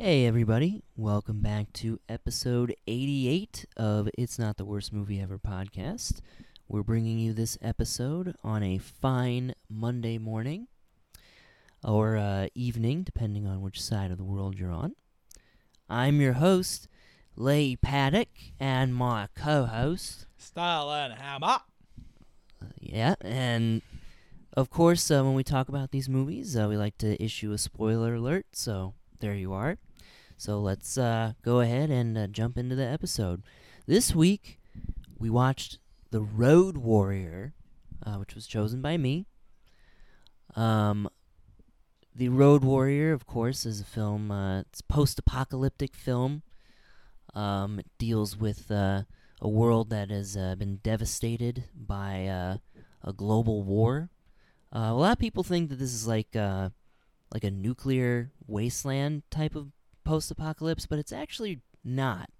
Hey, everybody. Welcome back to episode 88 of It's Not the Worst Movie Ever podcast. We're bringing you this episode on a fine Monday morning or uh, evening, depending on which side of the world you're on. I'm your host, Lee Paddock, and my co host, Sterling Hammer. yeah, and of course, uh, when we talk about these movies, uh, we like to issue a spoiler alert, so there you are. So let's uh, go ahead and uh, jump into the episode. This week, we watched The Road Warrior, uh, which was chosen by me. Um, the Road Warrior, of course, is a film. Uh, it's a post-apocalyptic film. Um, it deals with uh, a world that has uh, been devastated by a global war. A lot of people think that this is like like a nuclear wasteland type of post-apocalypse, but it's actually not.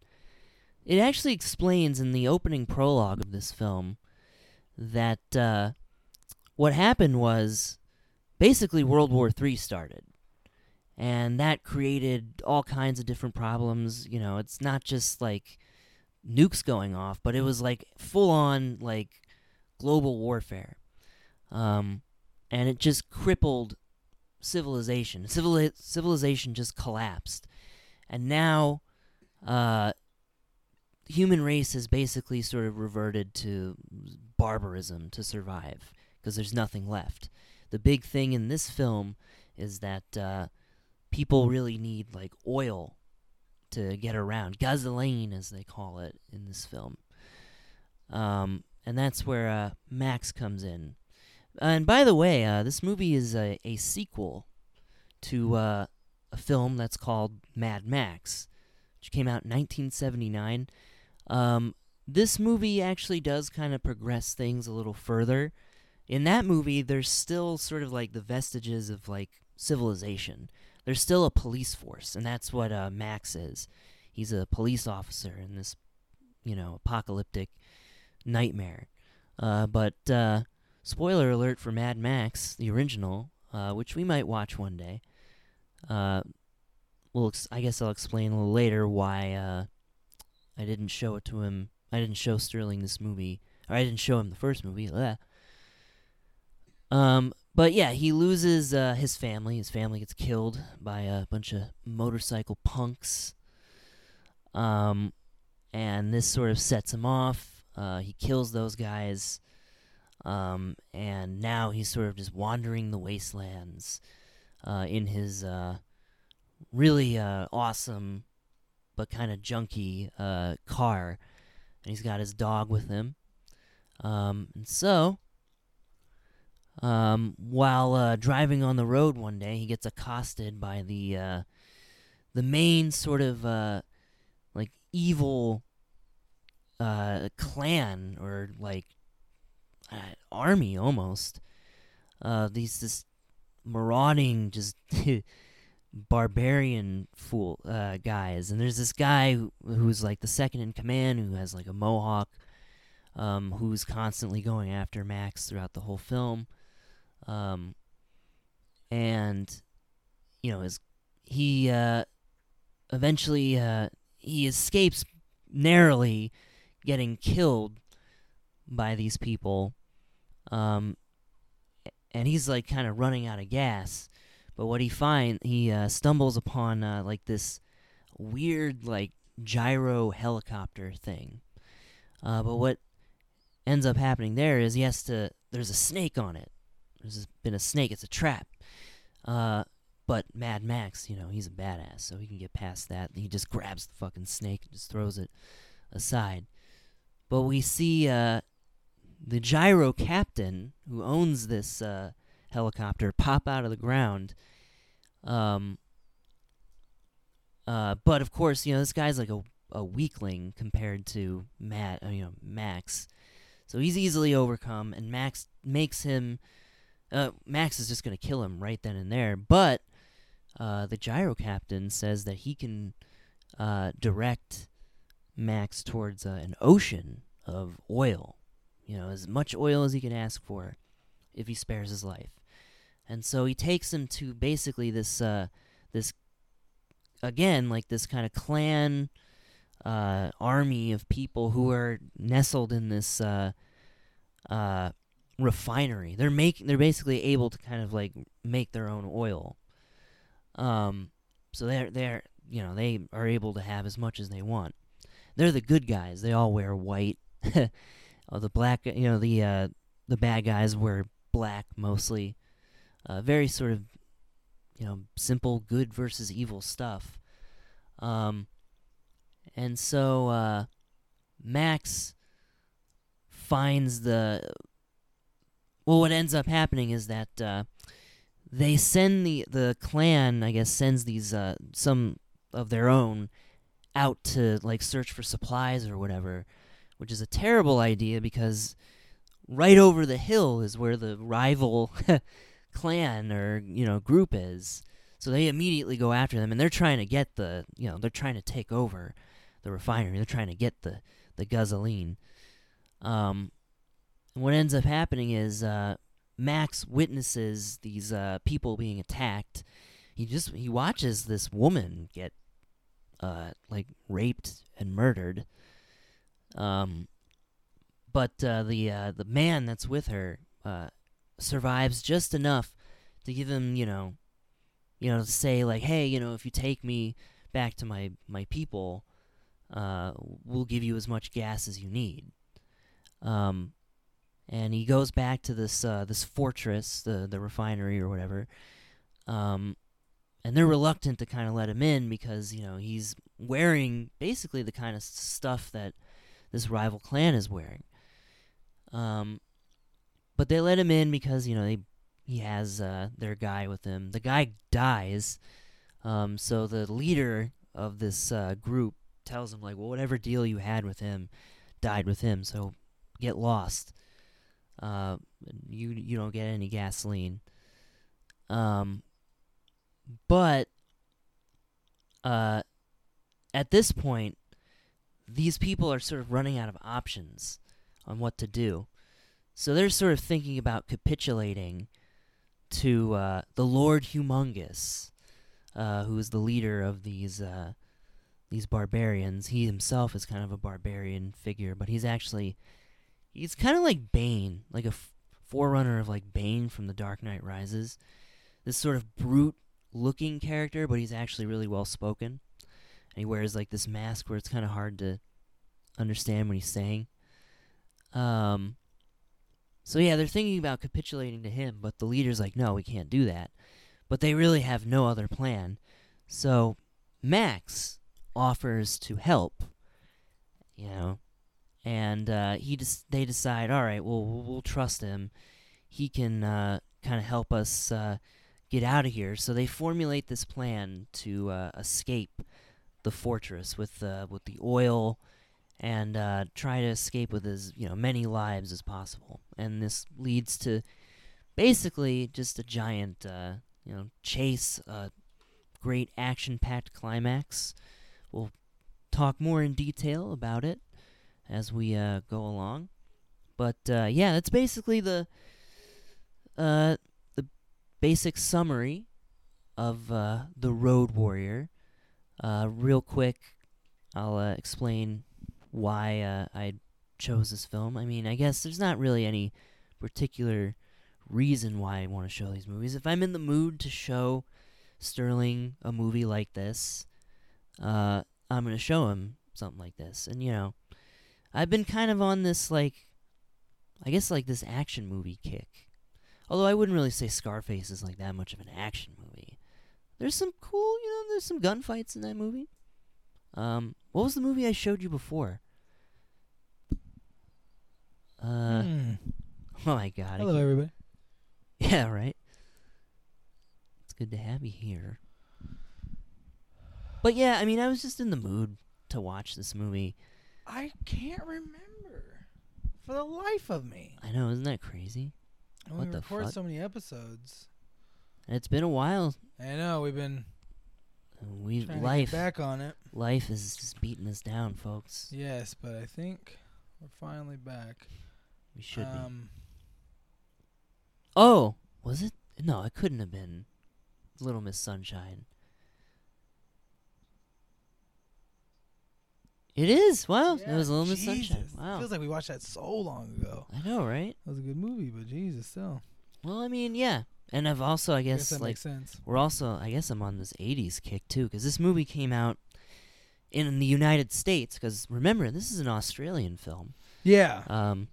It actually explains in the opening prologue of this film that uh, what happened was basically World War III started. And that created all kinds of different problems. You know, it's not just like nukes going off, but it was like full on like global warfare. Um, and it just crippled civilization. Civili- civilization just collapsed. And now uh, human race has basically sort of reverted to barbarism to survive because there's nothing left. The big thing in this film is that uh, people really need like oil to get around, gasoline as they call it in this film. Um, and that's where uh, Max comes in. And by the way, uh, this movie is a, a sequel to uh, a film that's called Mad Max, which came out in 1979. Um, this movie actually does kind of progress things a little further. In that movie, there's still sort of like the vestiges of like civilization. There's still a police force, and that's what uh, Max is. He's a police officer in this, you know, apocalyptic nightmare. Uh, but uh, spoiler alert for Mad Max, the original, uh, which we might watch one day. Uh, well, I guess I'll explain a little later why uh, I didn't show it to him. I didn't show Sterling this movie, or I didn't show him the first movie. Blah. Um, but yeah, he loses uh, his family. His family gets killed by a bunch of motorcycle punks. Um, and this sort of sets him off. Uh, he kills those guys. Um, and now he's sort of just wandering the wastelands uh, in his uh, really uh, awesome but kind of junky uh, car. And he's got his dog with him. Um, and so, um, while uh, driving on the road one day, he gets accosted by the the main sort of like evil clan or like army almost. Uh, these this marauding just barbarian fool uh, guys, and there's this guy who, who's like the second in command who has like a mohawk, um, who's constantly going after Max throughout the whole film, um, and you know is he uh, eventually uh, he escapes narrowly getting killed by these people. Um, and he's like kind of running out of gas. But what he find he uh, stumbles upon uh, like this weird like gyro helicopter thing. Uh, but what ends up happening there is he has to there's a snake on it. There's been a snake. It's a trap. Uh, but Mad Max, you know, he's a badass, so he can get past that. He just grabs the fucking snake and just throws it aside. But we see uh, the gyro captain who owns this uh, helicopter pop out of the ground. Um, uh, but of course, you know, this guy's like a, a weakling compared to Matt, uh, you know, Max. So he's easily overcome, and Max makes him. Uh, Max is just gonna kill him right then and there, but uh, the gyro captain says that he can uh, direct Max towards uh, an ocean of oil. You know, as much oil as he can ask for if he spares his life. And so he takes him to basically this uh, this again like this kind of clan uh, army of people who are nestled in this uh, uh, refinery. They're making they're basically able to kind of like make their own oil. Um, so they're they're you know they are able to have as much as they want. They're the good guys. They all wear white. oh, the black you know the uh, the bad guys were black mostly. Uh, very sort of you know simple good versus evil stuff. Um, and so uh, Max finds the well, what ends up happening is that uh, they send the the clan, I guess, sends these uh, some of their own out to like search for supplies or whatever, which is a terrible idea because right over the hill is where the rival clan or you know group is. So they immediately go after them, and they're trying to get the you know they're trying to take over the refinery. They're trying to get the the gasoline. Um, what ends up happening is uh, Max witnesses these uh, people being attacked. He just he watches this woman get uh, like raped and murdered. Um, but uh, the uh, the man that's with her uh, survives just enough to give him, you know, you know, to say like, hey, you know, if you take me back to my my people, uh, we'll give you as much gas as you need. Um, and he goes back to this uh, this fortress, the the refinery or whatever. Um, and they're reluctant to kind of let him in because you know he's wearing basically the kind of stuff that this rival clan is wearing. Um, but they let him in because you know they he has uh, their guy with him. The guy dies, um, so the leader of this uh, group tells him like, well, whatever deal you had with him, died with him. So get lost. Uh, you you don't get any gasoline. Um, but uh, at this point, these people are sort of running out of options on what to do. So they're sort of thinking about capitulating to uh, the Lord Humongous, uh, who is the leader of these uh, these barbarians. He himself is kind of a barbarian figure, but he's actually He's kind of like Bane, like a f- forerunner of like Bane from The Dark Knight Rises. This sort of brute looking character, but he's actually really well spoken. He wears like this mask where it's kind of hard to understand what he's saying. Um, so yeah, they're thinking about capitulating to him, but the leader's like, no, we can't do that. But they really have no other plan. So Max offers to help. You know, and uh, he just they decide, all right, well we'll, we'll trust him. He can uh, kind of help us uh, get out of here. So they formulate this plan to uh, escape the fortress with uh, with the oil and uh, try to escape with as you know many lives as possible. And this leads to basically just a giant you know chase, a great action-packed climax. We'll talk more in detail about it as we uh, go along. But uh, yeah, that's basically the uh, the basic summary of uh, the Road Warrior. Uh, real quick, I'll uh, explain why I chose this film. I mean, I guess there's not really any particular reason why I want to show these movies. If I'm in the mood to show Sterling a movie like this, uh, I'm gonna show him something like this. And you know, I've been kind of on this like I guess like this action movie kick. Although I wouldn't really say Scarface is like that much of an action movie. There's some cool, you know, there's some gunfights in that movie. Um, what was the movie I showed you before? Uh, Mm. oh my god. Hello, everybody. Yeah, right. It's good to have you here. But yeah, I mean, I was just in the mood to watch this movie. I can't remember for the life of me. I know, isn't that crazy? And What we the record fuck? so many episodes. It's been a while. I know we've been We life back on it. life is just beating us down, folks. Yes, but I think we're finally back. We should be. um, Oh, was it? No, it couldn't have been Little Miss Sunshine. It is. Wow. Yeah, it was Little Miss Sunshine. Wow. Feels like we watched that so long ago. I know, right? That was a good movie, but Jesus, still. Well, I mean, yeah. And I've also, I guess guess, like sense. we're also, I guess I'm on this '80s kick too, because this movie came out in the United States. Because remember, this is an Australian film. Yeah, Um.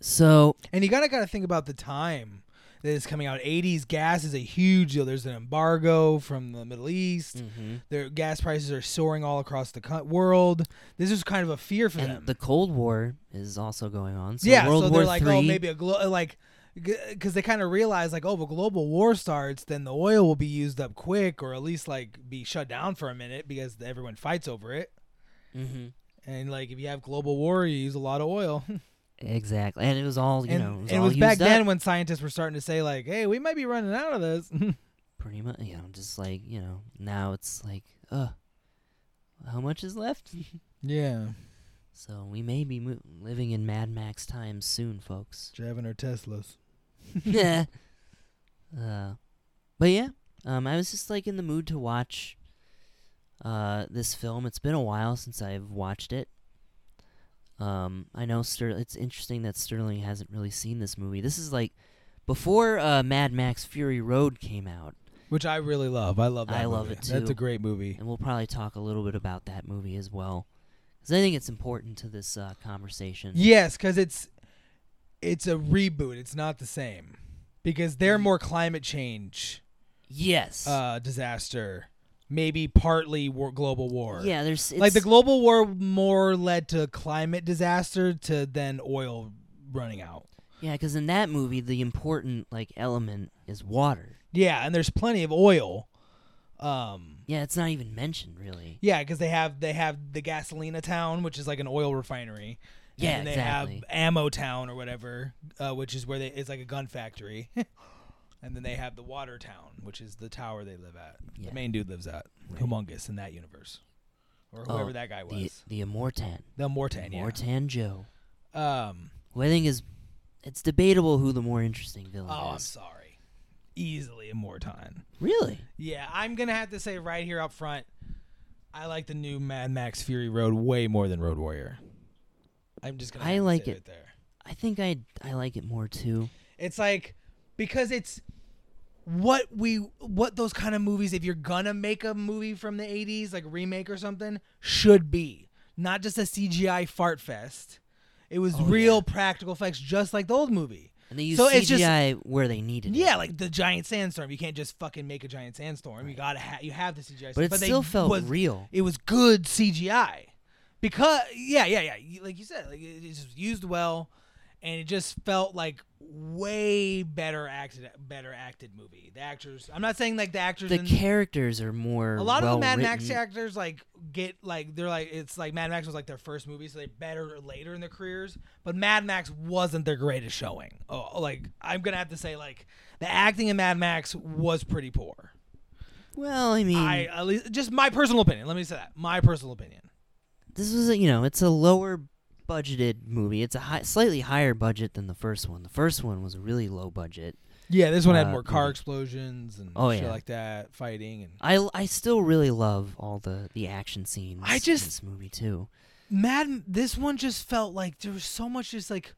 So and you gotta gotta think about the time that is coming out. '80s gas is a huge deal. There's an embargo from the Middle East. mhm. Their gas prices are soaring all across the co- world. This is kind of a fear for and them. the Cold War is also going on. So yeah, World so War they're like, Three. oh, maybe a glo- like, because they kind of realize like, oh, if a global war starts, then the oil will be used up quick, or at least like be shut down for a minute because everyone fights over it. hmm And like, if you have global war, you use a lot of oil. Exactly, and it was all you and know. It was, and it was back up, then when scientists were starting to say like, hey, we might be running out of this. pretty much. You know, just like you know, now it's like, uh, how much is left? yeah, so we may be mo- living in Mad Max times soon, folks. driving our Teslas. yeah. Uh, but yeah, um, I was just like in the mood to watch uh this film. It's been a while since I've watched it. Um, I know Ster- it's interesting that Sterling hasn't really seen this movie. This is like before uh, Mad Max Fury Road came out, Which I really love. I love that. I love movie. it, That's too. a great movie. and we'll probably talk a little bit about that movie as well, because I think it's important to this uh, conversation. Yes, because it's it's a reboot. It's not the same because they're more climate change Yes. uh, disaster, maybe partly war, global war. yeah. There's like the global war more led to climate disaster to then oil running out. Yeah, because in that movie, the important like element is water. Yeah, and there's plenty of oil. Um, Yeah, it's not even mentioned really. yeah, because they have they have the Gasolina Town, which is like an oil refinery. And Yeah, then they exactly. have Ammo Town or whatever, uh, which is where they it's like a gun factory. and then they have the Water Town, which is the tower they live at. Yeah. The main dude lives at. Right. Humongous in that universe, or Oh, whoever that guy The was. the Immortan. The, Mortan, yeah. Immortan Joe. Um, Who I think is it's debatable who the more interesting villain is. oh, I'm sorry. Easily Immortan. Really? Yeah, I'm gonna have to say right here up front, I like the new Mad Max Fury Road way more than Road Warrior. I'm just gonna. I like it. there. I think I I like it more too. It's like because it's what we what those kind of movies. If you're gonna make a movie from the '80s, like remake or something, should be not just a CGI fart fest. It was Oh, real yeah. practical effects, just like the old movie. And they use So CGI it's just- where they needed Yeah, it. like the giant sandstorm. You can't just fucking make a giant sandstorm. You gotta ha- you have the CGI. But it they still felt was, real. It was good CGI because yeah, yeah, yeah. Like you said, like it just used well, and it just felt like way better acted, better acted movie. The actors. I'm not saying like the actors. The in, characters are more a lot of the Mad Max actors like get like they're like it's like Mad Max was like their first movie, so they're better later in their careers. But Mad Max wasn't their greatest showing. Oh, like I'm gonna have to say like the acting in Mad Max was pretty poor. Well, I mean, I at least just my personal opinion. Let me say that my personal opinion. This was a, you know it's a lower budgeted movie. It's a high, slightly higher budget than the first one. The first one was a really low budget. Yeah, this one had Uh, more car explosions and Oh, shit yeah. like that, fighting and I, I still really love all the the action scenes. I just- in this movie too. Mad. This one just felt like there was so much just like.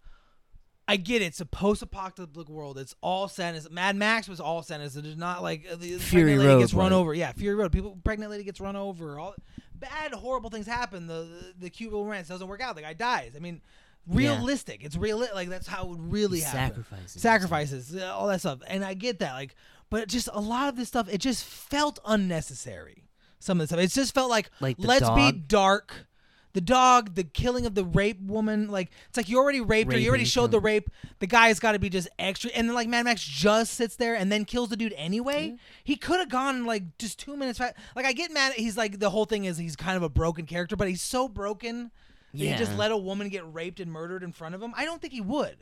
I get it. It's a post-apocalyptic world. It's all as Mad Max was all as it's not like uh, the Fury pregnant lady Road gets run was. over. Yeah, Fury Road. People, pregnant lady gets run over. All bad, horrible things happen. The the, the cute little romance doesn't work out. The guy dies. I mean, realistic. It's real. Like that's how it would really happen. sacrifices. sacrifices, uh, all that stuff. And I get that, like, but just a lot of this stuff, it just felt unnecessary. Some of the stuff, it just felt like, Like let's be dark. The dog, the killing of the rape woman, like it's like you already raped her. You already Raping, showed the rape. The guy's got to be just extra, and then like Mad Max just sits there and then kills the dude anyway. He could have gone like just two minutes. Fa- like I get mad. He's like the whole thing is he's kind of a broken character, but he's so broken. that He just Yeah. let a woman get raped and murdered in front of him. I don't think he would.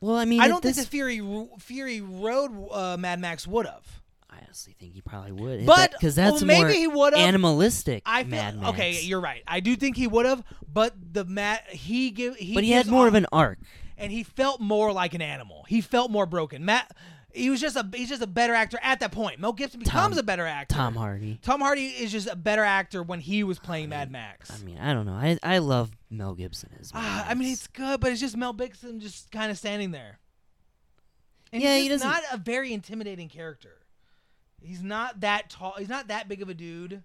Well, I mean, I at don't think this, the Fury Ro- Fury Road uh, Mad Max would have. I honestly think he probably would. But because that's well, maybe more he would've. animalistic. I feel Mad Max. okay. You're right. I do think he would have, but the Matt he give he but he had more off- of an arc. and he felt more like an animal. He felt more broken. Matt he was just a he's just a better actor at that point. Mel Gibson becomes Tom- a better actor. Tom Hardy. Tom Hardy is just a better actor when he was playing Mad mean, Max. I mean, I don't know. I I love Mel Gibson as Mad Ah, I mean, it's good, but it's just Mel Gibson just kind of standing there. And Yeah, he's he doesn't- not a very intimidating character. He's not that tall. He's not that big of a dude.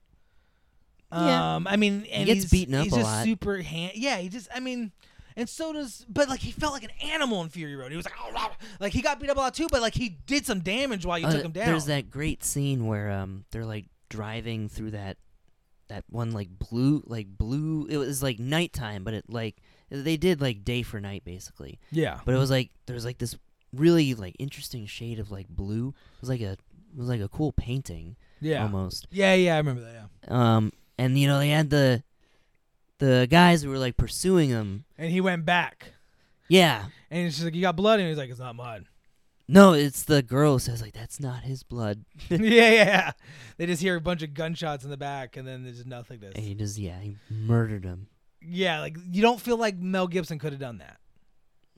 Yeah. Um, I mean, and he gets he's, beaten up he's a just lot. super hand. Yeah, he just. I mean, and so does. But like, he felt like an animal in Fury Road. He was like, oh, rah, rah. like he got beat up a lot too. But like, he did some damage while you Uh, took him down. There's that great scene where um they're like driving through that that one like blue like blue it was like nighttime but it like they did like day for night basically yeah, but it was like there was like this really like interesting shade of like blue it was like a it was like a cool painting yeah, almost yeah, yeah. I remember that. Yeah, um and you know they had the the guys who were like pursuing him and he went back, yeah and he's just like, you got blood, and he's like, it's not mine. no it's the girl who says like that's not his blood yeah, yeah, yeah. They just hear a bunch of gunshots in the back, and then there's nothing. and he just yeah he murdered him Yeah, like you don't feel like Mel Gibson could have done that.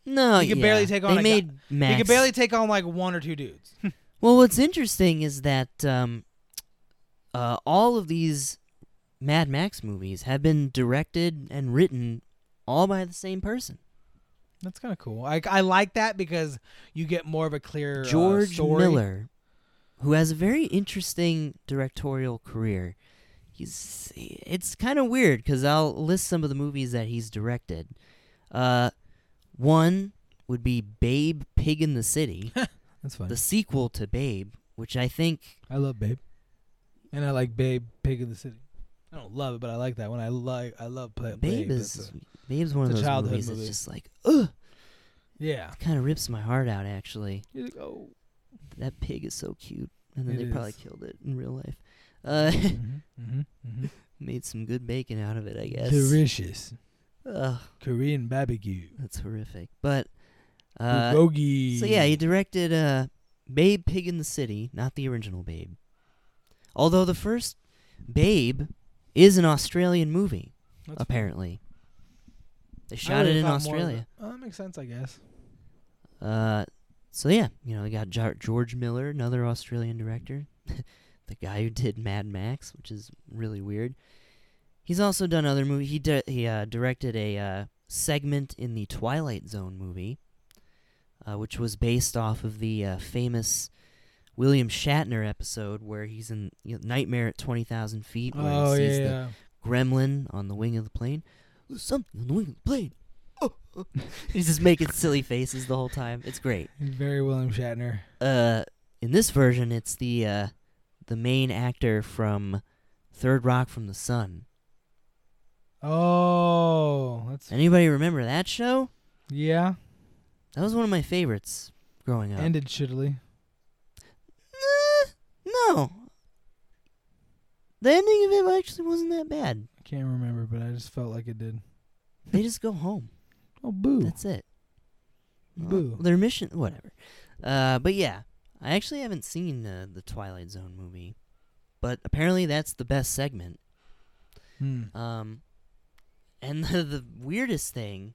no He could yeah. barely take on they made Max He could barely take on like one or two dudes. Well, what's interesting is that um, uh, all of these Mad Max movies have been directed and written all by the same person, That's kind of cool. I, I like that because you get more of a clear uh, George story. Miller, who has a very interesting directorial career. He's it's kind of weird because I'll list some of the movies that he's directed. Uh, one would be Babe, Pig in the City, That's fine. the sequel to Babe, which I think I love Babe, and I like Babe, Pig in the City. I don't love it, but I like that one. I like I love play, Babe Babe. is a- Babe's one of those childhood movies movie. that's just like, ugh, yeah. kind of rips my heart out. Actually, You're like, oh. that pig is so cute, and then It they probably killed it in real life. Uh, mm-hmm, mm-hmm, mm-hmm. made some good bacon out of it, I guess. Delicious Ugh, Korean barbecue. that's horrific. But uh, so yeah, he directed uh, Babe, Pig in the City, not the original Babe. Although the first Babe is an Australian movie, That's apparently. They shot it in thought more of Australia. Oh, that makes sense, I guess. Uh, so yeah, you know, we got Jar- George Miller, another Australian director, the guy who did Mad Max, which is really weird. He's also done other movies. He di- he uh, directed a uh, segment in the Twilight Zone movie, uh, which was based off of the uh, famous William Shatner episode where he's in you know, Nightmare at Twenty Thousand Feet, where Oh he yeah, sees the yeah. gremlin on the wing of the plane. There's something on the wing of the plane. Oh, oh. He's just making silly faces the whole time. It's great. Very William Shatner. Uh, in this version, it's the uh, the main actor from Third Rock from the Sun. Oh, that's Anybody remember that show? yeah. That was one of my favorites growing up. Ended shittily. Eh, no, the ending of it actually wasn't that bad. I can't remember, but I just felt like it did. They just go home. Oh boo! That's it. Well, Boo. their mission, whatever. Uh, but yeah, I actually haven't seen uh, the Twilight Zone movie, but apparently that's the best segment. Hmm. Um, and the, the weirdest thing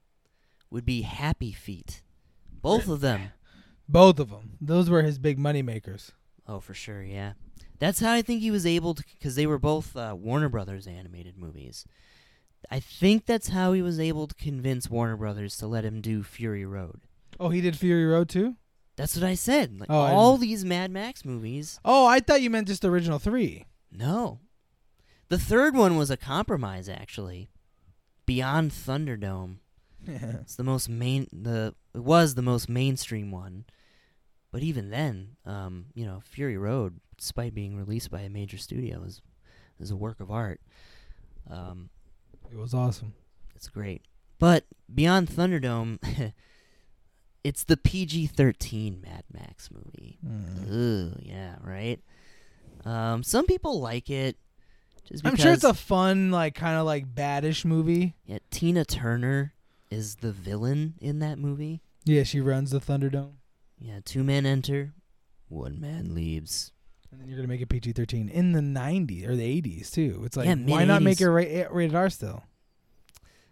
would be Happy Feet. Both of them. Both of them. Those were his big money makers. Oh, for sure, yeah. That's how I think he was able to, because they were both uh, Warner Brothers animated movies. I think that's how he was able to convince Warner Brothers to let him do Fury Road. Oh, he did Fury Road too. That's what I said. Like Oh, all these Mad Max movies. Oh, I thought you meant just the original three. No. The third one was a compromise, actually. Beyond Thunderdome. Yeah. It's the most main. The it was the most mainstream one, but even then, um, you know, Fury Road, despite being released by a major studio, is is a work of art. Um, it was awesome. it's great. But Beyond Thunderdome, it's the PG thirteen Mad Max movie. Mm. Ugh, yeah, right. Um, some people like it. Just I'm sure it's a fun, like kind of like baddish movie. Yeah, Tina Turner is the villain in that movie. Yeah, she runs the Thunderdome, Yeah, two men enter, one man leaves. and then you're gonna make it PG-13 in the '90s or the '80s too. It's like Yeah, why not make it ra- rated R still?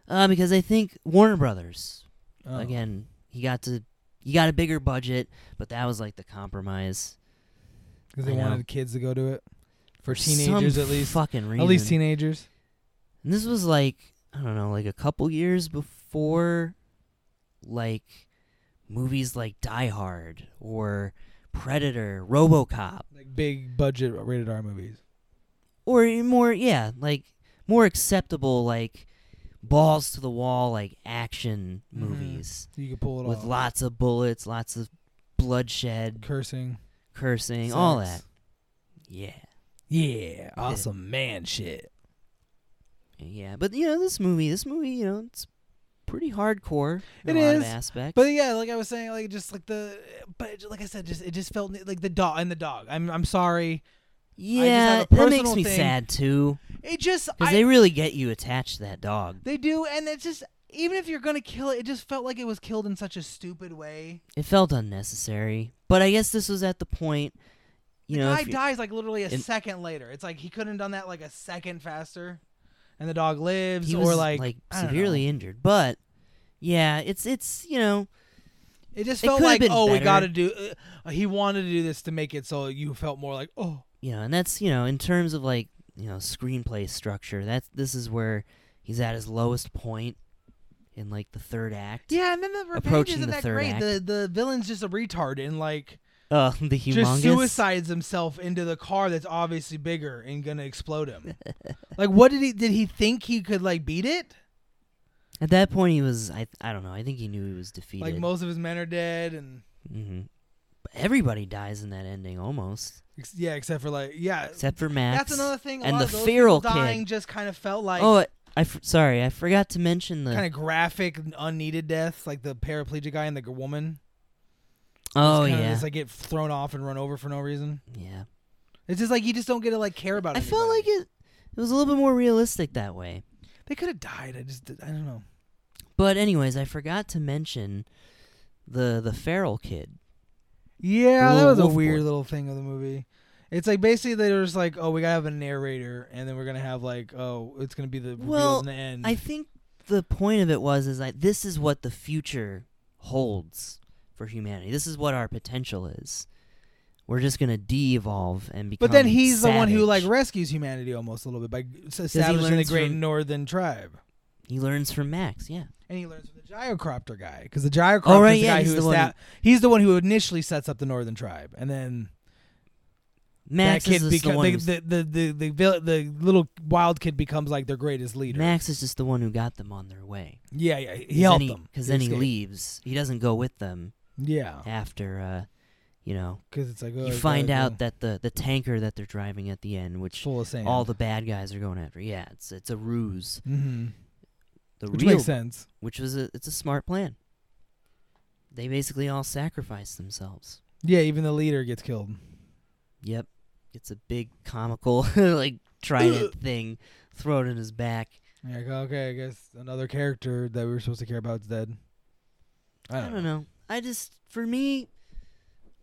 Uh, because I think Warner Brothers Oh. again, he got to you got a bigger budget, but that was like the compromise. because they wanted kids to go to it for some teenagers at least. Fucking reason. At least teenagers. And this was like I don't know, like a couple years before, like movies like Die Hard or Predator, RoboCop, Like big budget rated R movies. or more yeah, like more acceptable like balls to the wall like action Mhm. movies You could pull it off. with off. lots of bullets, lots of bloodshed, Cursing. cursing, all that. Yeah. Yeah, awesome man shit. Yeah, but you know this movie, this movie, you know, it's pretty hardcore in It a lot of is. But yeah, like I was saying, like just like the, but like I said, just it just felt like the dog and the dog. I'm I'm sorry. yeah, that makes me thing. sad too, It just because they really get you attached to that dog. they do, and it's just even if you're gonna kill it, it just felt like it was killed in such a stupid way. It felt unnecessary, but I guess this was at the point, you the know, guy dies like literally a in- second later. It's like he couldn't have done that like a second faster, and the dog lives, he or was like, like severely know. injured. But yeah, it's it's you know, It just felt could've like oh, we got to do. Uh, he wanted to do this to make it so you felt more like oh. you know, and that's you know, in terms of like you know screenplay structure, that's this is where he's at his lowest point in like the third act. Yeah, and then the revenge Approaching isn't the that third great. act. The the villain's just a retard and like Uh, the humongous. just suicides himself into the car that's obviously bigger and gonna explode him. like, what did he? Did he think he could like beat it? At that point, he was I I don't know. I think he knew he was defeated. Like most of his men are dead, and hmm But everybody dies in that ending almost, ex- yeah, except for like yeah. except for Max. That's another thing. And the feral dying kid. just kind of felt like oh, I f- sorry, I forgot to mention the. kind of graphic, unneeded deaths, like the paraplegic guy and the g- woman. Oh kinda yeah, just like get thrown off and run over for no reason. yeah. It's just like you just don't get to like care about. It. I felt like it. It was a little bit more realistic that way. they could have died. I just I don't know. But anyways, I forgot to mention the the feral kid. Yeah, that was a weird boy. little thing of the movie. It's like basically they're just like, oh, we gotta have a narrator, and then we're gonna have like, oh, it's gonna be the Well, in the end. I think the point of it was is like this is what the future holds for humanity. This is what our potential is. We're just gonna de-evolve and become. but then he's the one who like rescues humanity almost a little bit by establishing the Great from- Northern Tribe, he learns from Max. Yeah. and he learns from the Gyrocopter guy because the Gyrocopter Oh, right, is the yeah, guy he's who the one esta- he's the one who initially sets up the Northern Tribe, and then Max that is kid the one. the, the, the the the the little wild kid becomes like their greatest leader. Max is just the one who got them on their way. yeah, yeah, he helped them because then he leaves. He doesn't go with them Yeah, after. uh You know, because it's like oh, you find go. out that the the tanker that they're driving at the end, which full of sand. all the bad guys are going after. Yeah, it's it's a ruse. mm-hmm. The which real, makes sense. which was a it's a smart plan. They basically all sacrifice themselves. Yeah, even the leader gets killed. Yep, it's a big comical like trident thing. Throw it in his back. You're like, okay, I guess another character that we were supposed to care about is dead. I I don't, don't know. I just for me,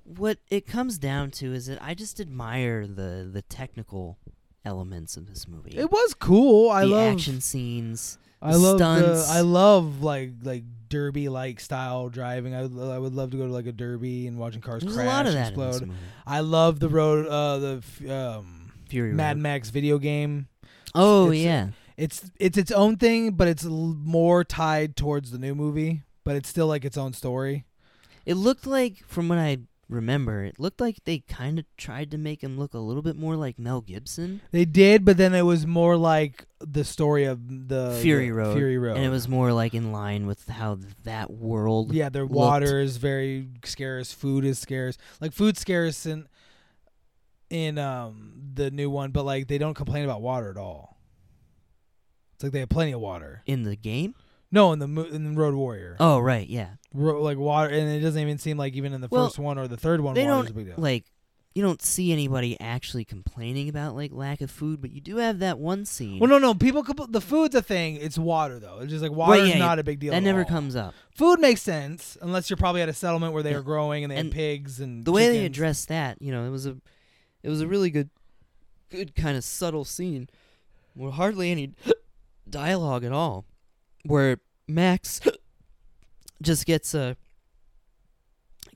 what it comes down to is that I just admire the the technical elements of this movie. It was cool. I the love action scenes. I the love the, stunts. I love like like derby like style driving. I would, I would love to go to like a derby and watching cars There's a crash lot of that explode. I love the road uh the um Fury Mad Road. Max video game. Oh it's- yeah, It's it's its own thing, but it's l- more tied towards the new movie. But it's still like its own story. It looked like from what I remember, it looked like they kind of tried to make him look a little bit more like Mel Gibson. They did, but then it was more like the story of the Fury the Road. Fury Road, And it was more like in line with how that world. yeah. Their looked. water is very scarce. Food is scarce. Like food scarce in in um the new one, but like they don't complain about water at all. It's like they have plenty of water. in the game. No, in the in the Road Warrior, Oh right, yeah. Ro- like water, and it doesn't even seem like even in the Well, first one or the third one, they water's don't big deal. like. You don't see anybody actually complaining about like lack of food, but you do have that one scene. well, no, no. People, compl- the food's a thing. It's water though. It's just like water's yeah, not a big deal. that at never all. comes up. Food makes sense unless you're probably at a settlement where they Yeah. are growing and they And have pigs and the way they addressed that, you know, it was a, it was a really good, good kind of subtle scene, with hardly any dialogue at all, where Max just gets a,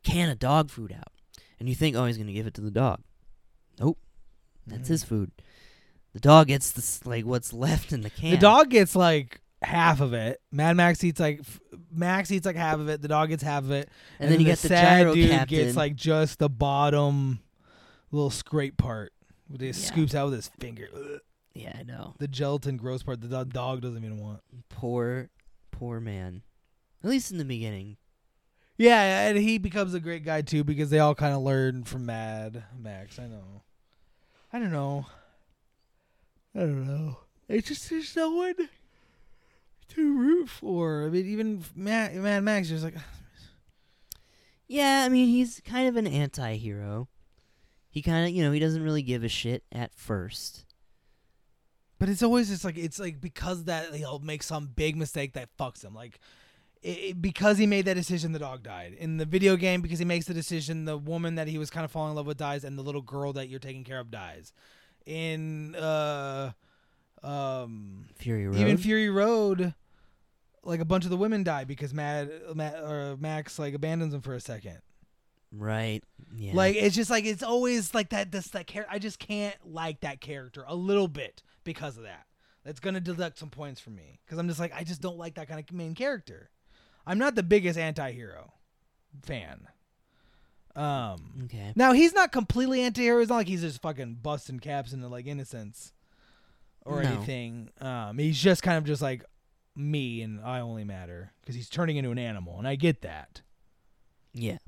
can of dog food out, and you think, oh, he's gonna give it to the dog. Nope, that's Mhm. his food. The dog gets this like what's left in the can. The dog gets like half of it. Mad Max eats like f- Max eats like half of it. The dog gets half of it, and, then you the the sad dude captain. gets like just the bottom little scrape part. He Yeah. scoops out with his finger. Ugh. yeah, I know. The gelatin gross part. The dog doesn't even want. Poor, poor man. At least in the beginning. Yeah, and he becomes a great guy too because they all kind of learn from Mad Max. I know. I don't know. I don't know. It's just there's no one to root for. I mean, even Mad, Mad Max, is like ah, Yeah, I mean he's kind of an anti-hero. He kind of, you know, he doesn't really give a shit at first. But it's always just like it's like because that he'll make some big mistake that fucks him. Like it, because he made that decision, the dog died. In the video game, because he makes the decision, the woman that he was kind of falling in love with dies, and the little girl that you're taking care of dies. In uh, um, Fury Road. even Fury Road, like a bunch of the women die because Mad, Mad or Max like abandons them for a second. right. Yeah. Like it's just like it's always like that. This that character. I just can't like that character a little bit because of that. That's gonna deduct some points from me because I'm just like I just don't like that kind of main character. I'm not the biggest anti-hero fan. Um. okay. Now he's not completely anti-hero. It's not like he's just fucking busting caps into like innocence or No. anything. Um. He's just kind of just like me and I only matter because he's turning into an animal, and I get that. Yeah.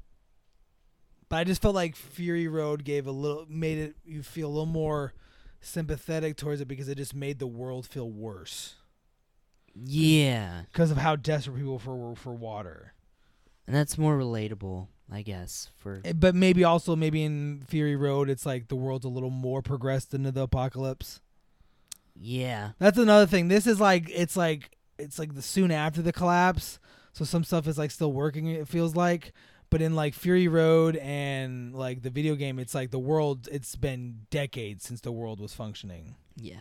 But I just felt like Fury Road gave a little made it you feel a little more sympathetic towards it because it just made the world feel worse Yeah. because of how desperate people for for water. And that's more relatable, I guess, for Eh, But maybe also maybe in Fury Road it's like the world's a little more progressed into the apocalypse. Yeah. That's another thing. This is like it's like it's like the soon after the collapse, so some stuff is like still working. It feels like, but in like Fury Road and like the video game, it's like the world. It's been decades since the world was functioning, Yeah.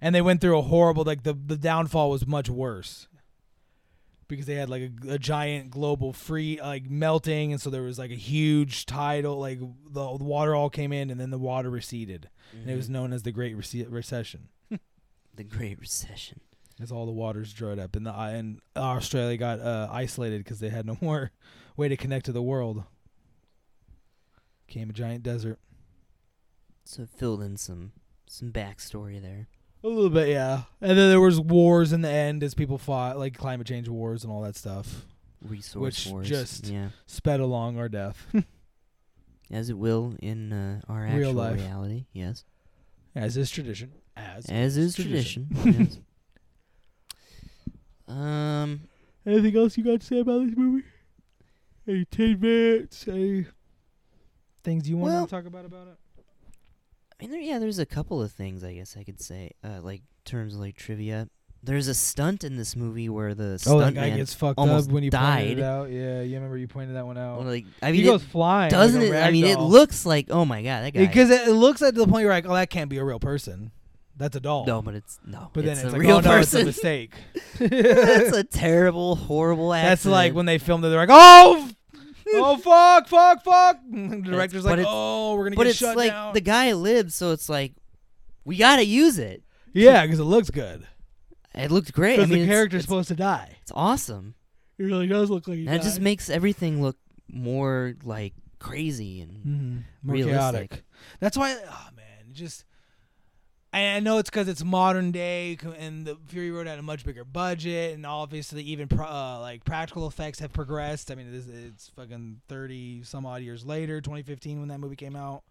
And they went through a horrible like the the downfall was much worse because they had like a, a giant global free like melting, and so there was like a huge tidal like the, the water all came in, and then the water receded, and it was Mhm. known as the Great Rece- Recession. the Great Recession. as all the waters dried up, and the and Australia got uh, isolated because they had no more way to connect to the world. Became a giant desert. So it filled in some some backstory there. A little bit, yeah. And then there was wars in the end as people fought, like climate change wars and all that stuff, Resource Which wars. just- yeah. sped along our death, As it will in uh, our Real actual life. reality, yes. as is tradition. As As is tradition. yes. Um Anything else you got to say about this movie? Any tidbits? Any things you want Well- to talk about about it? I mean, there, yeah, there's a couple of things I guess I could say, uh, like terms of like trivia. There's a stunt in this movie where the Oh, that guy stuntman, gets fucked almost up when you pointed died. it out. Yeah, you remember you pointed that one out. well, like I mean, he goes it, flying. doesn't like it? a I mean, it ragdoll. looks like oh my god, that guy. because it, it looks at the point you're like, oh, that can't be a real person. That's a doll. no, but it's no. but then it's a like, real oh no, it's a person. mistake. That's a terrible, horrible accident. That's like when they filmed it. They're like, oh, oh, fuck, fuck, fuck. the director's but like, it's- oh, we're gonna but get it's shut like down. the guy lives, so it's like we gotta use it. yeah, because it looks good. It looked great. I Because mean, the it's- character's it's, supposed to die. it's awesome. It really does look like he And it just died. makes everything look more like crazy and Mhm. More realistic. chaotic. That's why. Oh man, it just. I I know it's because it's modern day, and the Fury Road had a much bigger budget, and obviously even pro, uh, like practical effects have progressed. I mean, it's, it's fucking thirty some odd years later, 2015 when that movie came out.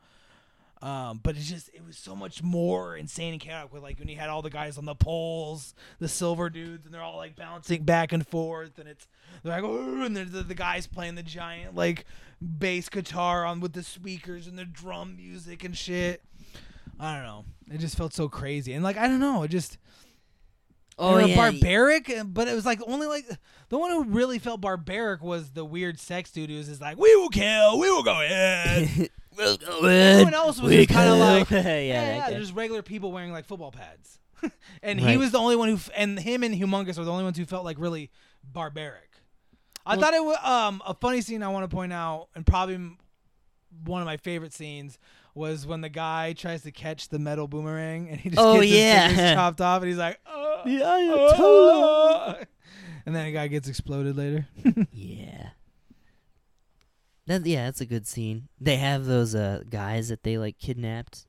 Um, but it's just it was so much more insane and chaotic with like when you had all the guys on the poles, the silver dudes, and they're all like bouncing back and forth, and it's they're like and there's the, the guys playing the giant like bass guitar on with the speakers and the drum music and shit. I don't know. It just felt so crazy, and like I don't know, it just Oh they were yeah, barbaric, uh, but it was like only like the one who really felt barbaric was the weird sex dude who's just like we will kill, we will go in. we'll go in. Everyone else was We just kind of like yeah, yeah, yeah, just regular people wearing like football pads. and he was the only one who, f- and him and Humongous were the only ones who felt like really barbaric. I Well- thought it was um a funny scene I want to point out, and probably m- one of my favorite scenes was when the guy tries to catch the metal boomerang and he just Oh, gets his yeah. fingers chopped off, and he's like, oh, Yeah, oh. and then the guy gets exploded later. Yeah. That yeah, that's a good scene. They have those uh guys that they like kidnapped.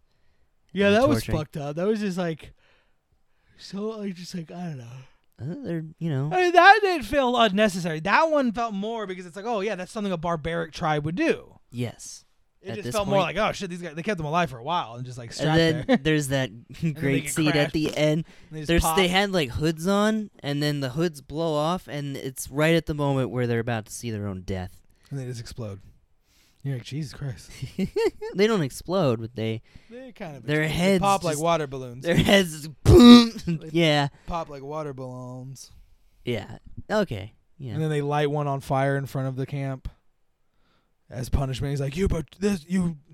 yeah, that was fucked up. That was just like so like just like I don't know. Uh, they're you know I mean, that didn't feel unnecessary. That one felt more because it's like, oh yeah, that's something a barbaric tribe would do. yes. It just felt more like, oh shit, these guys they kept them alive for a while and just like strapped And then there. there's that great scene at the end. They There's pop. they had like hoods on, and then the hoods blow off, and it's right at the moment where they're about to see their own death. and they just explode. You're like, Jesus Christ. they don't explode, but they They kind of Their explode. They heads pop like water balloons. their heads boom. yeah, pop like water balloons. yeah, okay, yeah. And then they light one on fire in front of the camp as punishment. He's like, "You, but this you."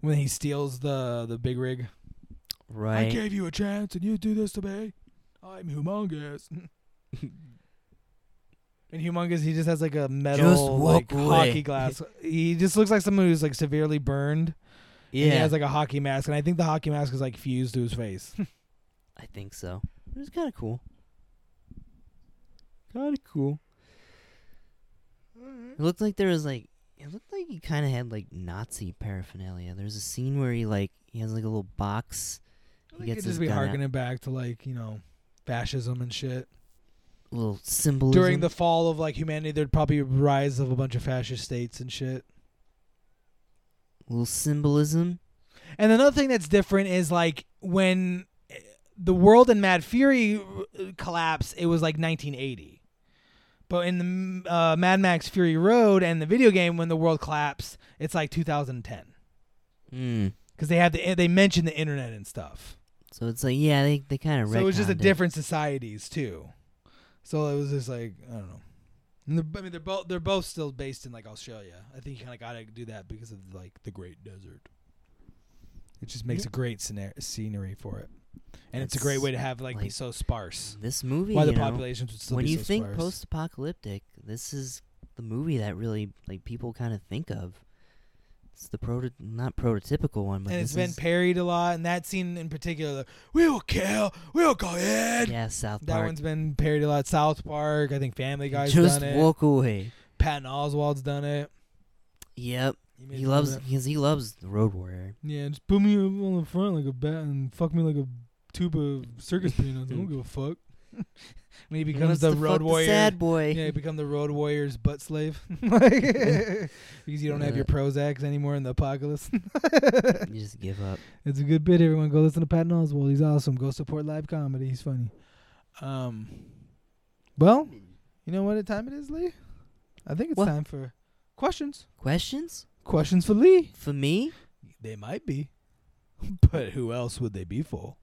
When he steals the the big rig, right? I gave you a chance, and you do this to me. I'm Humungus. and Humungus, he just has like a metal walk like away. hockey glass. he just looks like someone who's like severely burned. and Yeah, he has like a hockey mask, and I think the hockey mask is like fused to his face. I think so. It was kind of cool. Kind of cool. It looked like there was like it looked like he kind of had like Nazi paraphernalia. There's a scene where he like he has like a little box, I He think it gets his just be harkening back to like you know fascism and shit. little symbolism. During the fall of like humanity, there'd probably a rise of a bunch of fascist states and shit. little symbolism. And another thing that's different is like when eh, the world in Mad Fury uh, collapsed, it was like 1980. But in the mm, uh, Mad Max Fury Road and the video game, when the world collapsed, it's like 2010 Mm. because they had the they mentioned the internet and stuff. So it's like yeah, they they kind of So it was just a different societies too. So it was just like I don't know. And I mean, they're both they're both still based in like Australia. I think you kind of got to do that because of like the Great Desert. It just makes Yep. a great scenery for it, and it's a great way to have like, be so sparse. This movie, Why the know, populations would still when you so think sparse. post-apocalyptic, this is the movie that really like people kind of think of. It's the proto not prototypical one, but and it's been parried a lot, and that scene in particular, the, we will kill, we will go in. yeah, South Park. That one's been parried a lot. South Park, I think Family Guy's Just done it. walk away. Patton Oswalt's done it. Yep, made he loves because he loves the Road Warrior. Yeah, just put me on the front like a bat and fuck me like a tube of circus peanuts. I don't give a fuck. when he becomes Wants the road fuck the warrior, sad boy. yeah, he become the road warrior's butt slave because you don't have your. Prozacs anymore in the apocalypse. you just give up. it's a good bit. Everyone, go listen to Patton Oswalt. He's awesome. Go support live comedy. He's funny. Um, well, you know what a time it is, Lee? I think it's What? time for questions. Questions Questions for Lee. for me? They might be, but who else would they be for?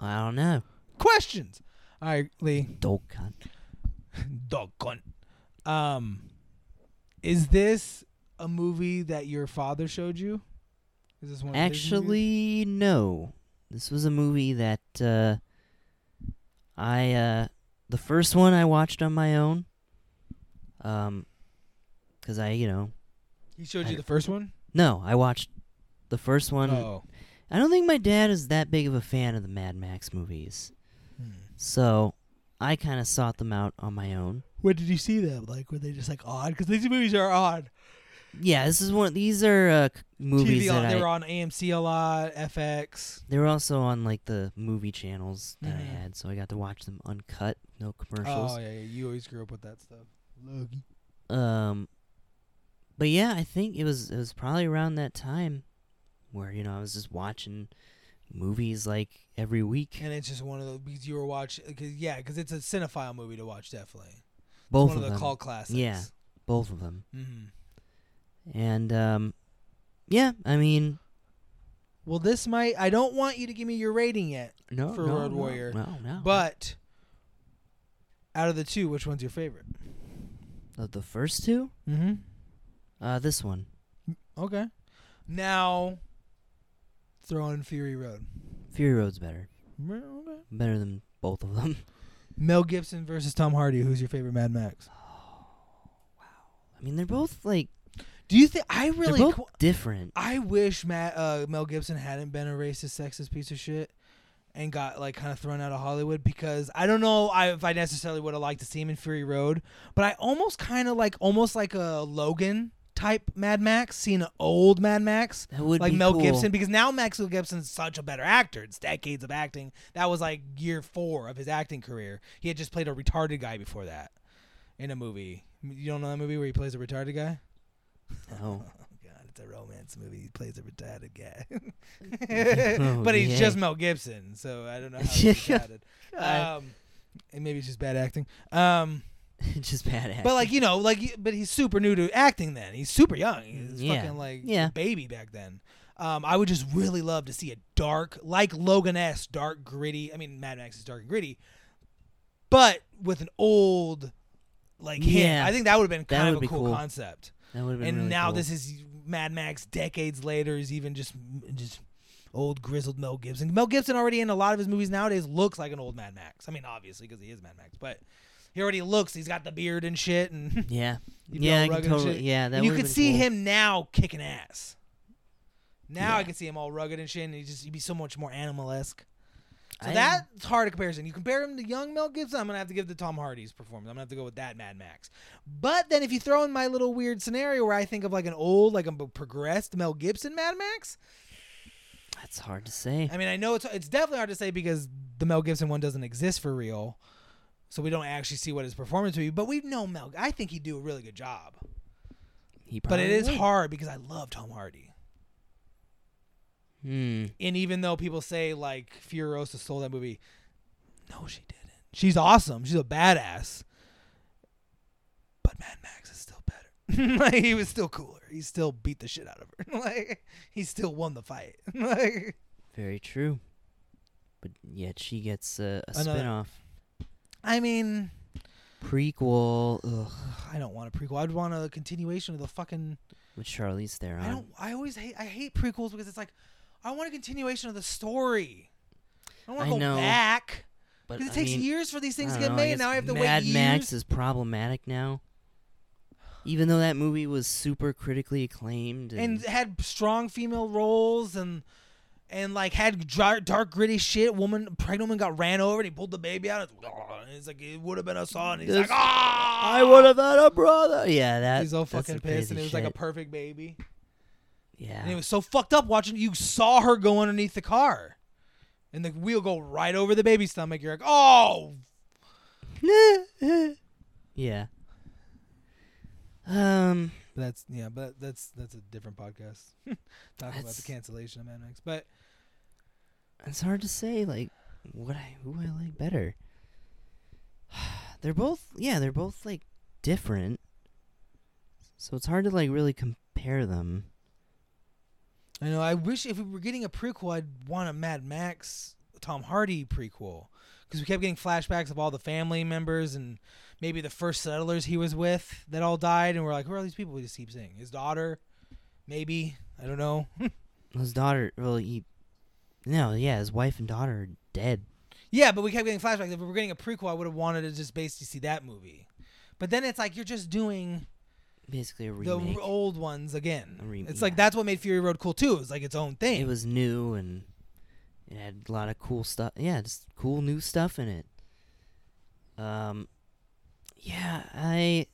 I don't know. questions. All right, Lee. Dog cunt. Dog cunt. Um, is this a movie that your father showed you? Is this one? Actually, no. This was a movie that uh, I uh, the first one I watched on my own. Um, because I, you know, he showed I- you the first one. no, I watched the first one. Oh, I don't think my dad is that big of a fan of the Mad Max movies, Hmm. so I kind of sought them out on my own. when did you see them? Like, were they just like odd? Because these movies are odd. Yeah, this is one. These are uh, movies TV that they I. were on AMC a lot, FX. They were also on like the movie channels that Mhm. I had, so I got to watch them uncut, no commercials. Oh yeah, yeah, you always grew up with that stuff. Logie. Um, but yeah, I think it was it was probably around that time where you know I was just watching movies like every week. And it's just one of those because you were watching. Cause, yeah, because it's a cinephile movie to watch. Definitely, both it's one of of the cult classics. Yeah. both of them, hmm and um, yeah, I mean, Well, this might. I don't want you to give me your rating yet, no, For no, Road no, Warrior. no, no. but out of the two, which one's your favorite? of the first two, Mm-hmm. uh, this one, Okay. Now, throw in Fury Road. Fury Road's better, okay. better than both of them. Mel Gibson versus Tom Hardy. Who's your favorite Mad Max? Wow. I mean, they're both like Do you think I really? they're both qu- different. I wish Matt uh, Mel Gibson hadn't been a racist, sexist piece of shit, and got like kind of thrown out of Hollywood because I don't know I, if I necessarily would have liked to see him in Fury Road, but I almost kind of like almost like a Logan type Mad Max, seeing an old Mad Max. That would like Mel cool. Gibson because now Maxwell Gibson's such a better actor. It's decades of acting. That was like year four of his acting career. He had just played a retarded guy before that in a movie. You don't know that movie where he plays a retarded guy? Oh, Oh god, it's a romance movie. He plays a retarded guy. Oh, but he's yeah. just Mel Gibson, so I don't know how he's retarded. Um and maybe it's just bad acting. Um just bad acting. but like, you know, like but he's super new to acting then. He's super young. He's Yeah. fucking like Yeah. a baby back then. Um, I would just really love to see a dark, like Logan S, dark, gritty. I mean, Mad Max is dark and gritty, but with an old, like him. Yeah. I think that would have been kind of a be cool, cool. concept that would have been and really now cool. this is Mad Max decades later is even just just old grizzled Mel Gibson. Mel Gibson already in a lot of his movies nowadays looks like an old Mad Max. I mean, obviously because he is Mad Max, but he already looks. He's got the beard and shit, and Yeah, yeah, I can totally. Yeah, that you could see cool. him now kicking ass. Now I can see him all rugged and shit, and he just he'd be so much more animal esque. So I- that's hard a comparison. You compare him to young Mel Gibson, I'm gonna have to give the Tom Hardy's performance. I'm gonna have to go with that Mad Max. But then if you throw in my little weird scenario where I think of like an old, like a progressed Mel Gibson Mad Max, That's hard to say. I mean I know it's it's definitely hard to say because the Mel Gibson one doesn't exist for real, so we don't actually see what his performance would be. But we know Mel. I think he'd do a really good job. He But it is would. hard because I love Tom Hardy. Hmm. And even though people say like Furiosa stole that movie, no, she didn't. She's awesome. She's a badass. But Mad Max is still better. like he was still cooler. He still beat the shit out of her. like he still won the fight. like Very true. But yet she gets a, a spin-off I mean, prequel ugh, I don't want a prequel. I'd want a continuation of the fucking. with Charlize Theron. I don't. I always hate. I hate prequels because it's like, I want a continuation of the story. I don't want to go know, back but because it I takes mean, years for these things to get know, made. guess now I have to Mad wait years. Max is problematic now. Even though that movie was super critically acclaimed and, and had strong female roles and and like had dark, dark gritty shit. Woman, pregnant woman got ran over and he pulled the baby out. It's, and it's like it would have been a son. He's This- like, ah, I would have had a brother. Yeah, that He's all fucking pissed, and it was like a perfect baby. yeah. And it was so fucked up watching. You saw her go underneath the car, and the wheel go right over the baby's stomach. You're like, oh, yeah. Um, But that's yeah, but that's that's a different podcast. Talking about the cancellation of Mad Max, but it's hard to say like what I who I like better. they're both yeah, they're both like different. So it's hard to like really compare them. I know. I wish if we were getting a prequel, I'd want a Mad Max Tom Hardy prequel because we kept getting flashbacks of all the family members and maybe the first settlers he was with that all died, and we're like, who are these people? We just keep seeing his daughter, maybe I don't know. His daughter well he no, yeah, his wife and daughter are dead. yeah, but we kept getting flashbacks. If we were getting a prequel, I would have wanted to just basically see that movie. But then it's like you're just doing Basically a the remake. r- old ones again. Rem- it's like that's what made Fury Road cool too. It was like its own thing. it was new and it had a lot of cool stuff. Yeah, just cool new stuff in it. Um, yeah, I,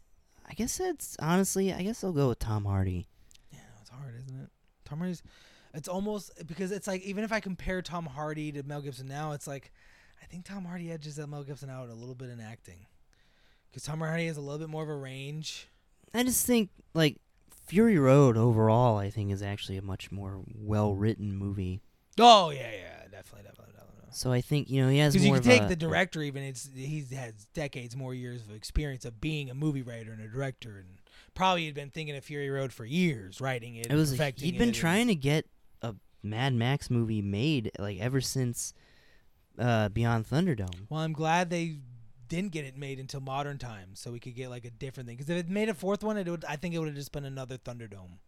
I guess it's honestly, I guess I'll go with Tom Hardy. Yeah, it's hard, isn't it? Tom Hardy's. It's almost because it's like even if I compare Tom Hardy to Mel Gibson now, it's like I think Tom Hardy edges that Mel Gibson out a little bit in acting. Because Tom Hardy has a little bit more of a range. I just think like Fury Road overall, I think is actually a much more well written movie. Oh yeah, yeah, definitely, definitely, definitely. So I think you know he has Because you can take a- the director, even it's he has decades more years of experience of being a movie writer and a director, and probably had been thinking of Fury Road for years, writing it. It was perfecting he'd been trying to get a Mad Max movie made like ever since uh, Beyond Thunderdome. Well, I'm glad they didn't get it made until modern times, so we could get like a different thing. Because if it made a fourth one, it would. I think it would have just been another Thunderdome.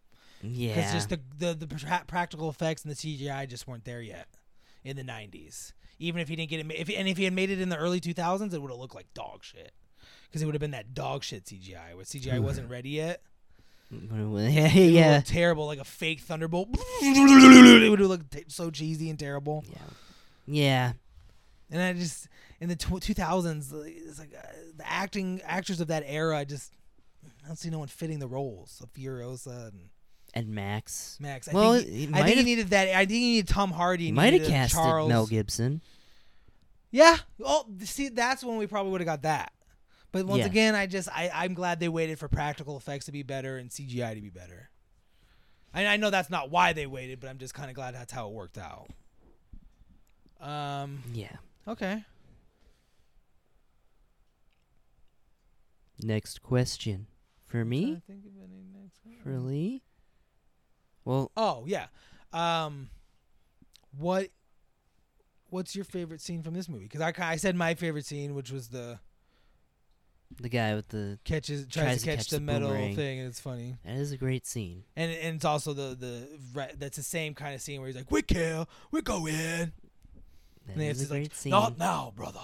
Yeah, Because just the the, the pra- practical effects and the CGI just weren't there yet in the 90s. Even if he didn't get it, ma- if and if he had made it in the early 2000s, it would have looked like dog shit. because it would have been that dog shit CGI where CGI wasn't ready yet. yeah, It would yeah, terrible, like a fake thunderbolt. it would look t- so cheesy and terrible. yeah, yeah. And I just in the 2000s, like, it's like uh, the acting actors of that era. I just I don't see no one fitting the roles of Furiosa and And Max. Max. I Well, think, he I think he needed that. I think he needed Tom Hardy. Might have needed casted Charlize. Mel Gibson. Yeah. Oh, see, that's when we probably would have got that. But once Yeah. again, I just I I'm glad they waited for practical effects to be better and CGI to be better. I, I know that's not why they waited, but I'm just kind of glad that's how it worked out. Um. Yeah. Okay. Next question for me, to think of any next for Lee. Well, Oh yeah. Um, what What's your favorite scene from this movie? Because I I said my favorite scene, which was the the guy with the catches tries, Tries to catch, catch the, the metal boomerang. thing, and it's funny. that is a great scene. And and it's also the the that's the same kind of scene where he's like, "We kill, we go in." That And it's a just like, scene. Not now, brother.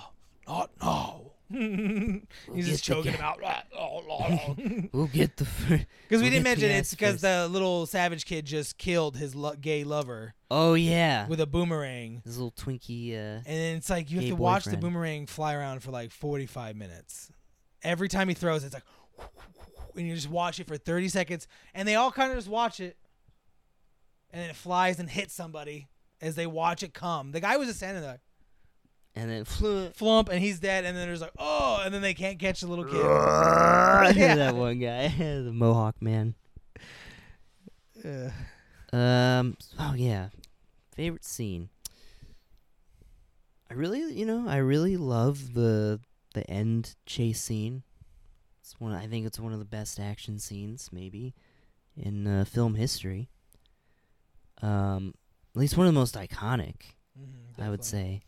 Not now. he's just get the choking him out. We'll get the. Because we We'll didn't mention it's because the little savage kid just killed his lo- gay lover oh yeah, with a boomerang. this little Twinkie. Uh, And then it's like you have to watch the boomerang fly around for like 45 minutes. Every time he throws, it's like, and you just watch it for 30 seconds, and they all kind of just watch it, and then it flies and hits somebody as they watch it come. The guy was just standing there, and then flew. flump, and he's dead, and then there's like, oh, and then they can't catch the little kid. yeah. that one guy, the Mohawk man. Ugh. Um. Oh yeah, favorite scene. I really, you know, I really love the the end chase scene. It's one. I think it's one of the best action scenes, maybe, in uh, film history. Um, at least one of the most iconic, Mhm, I would say.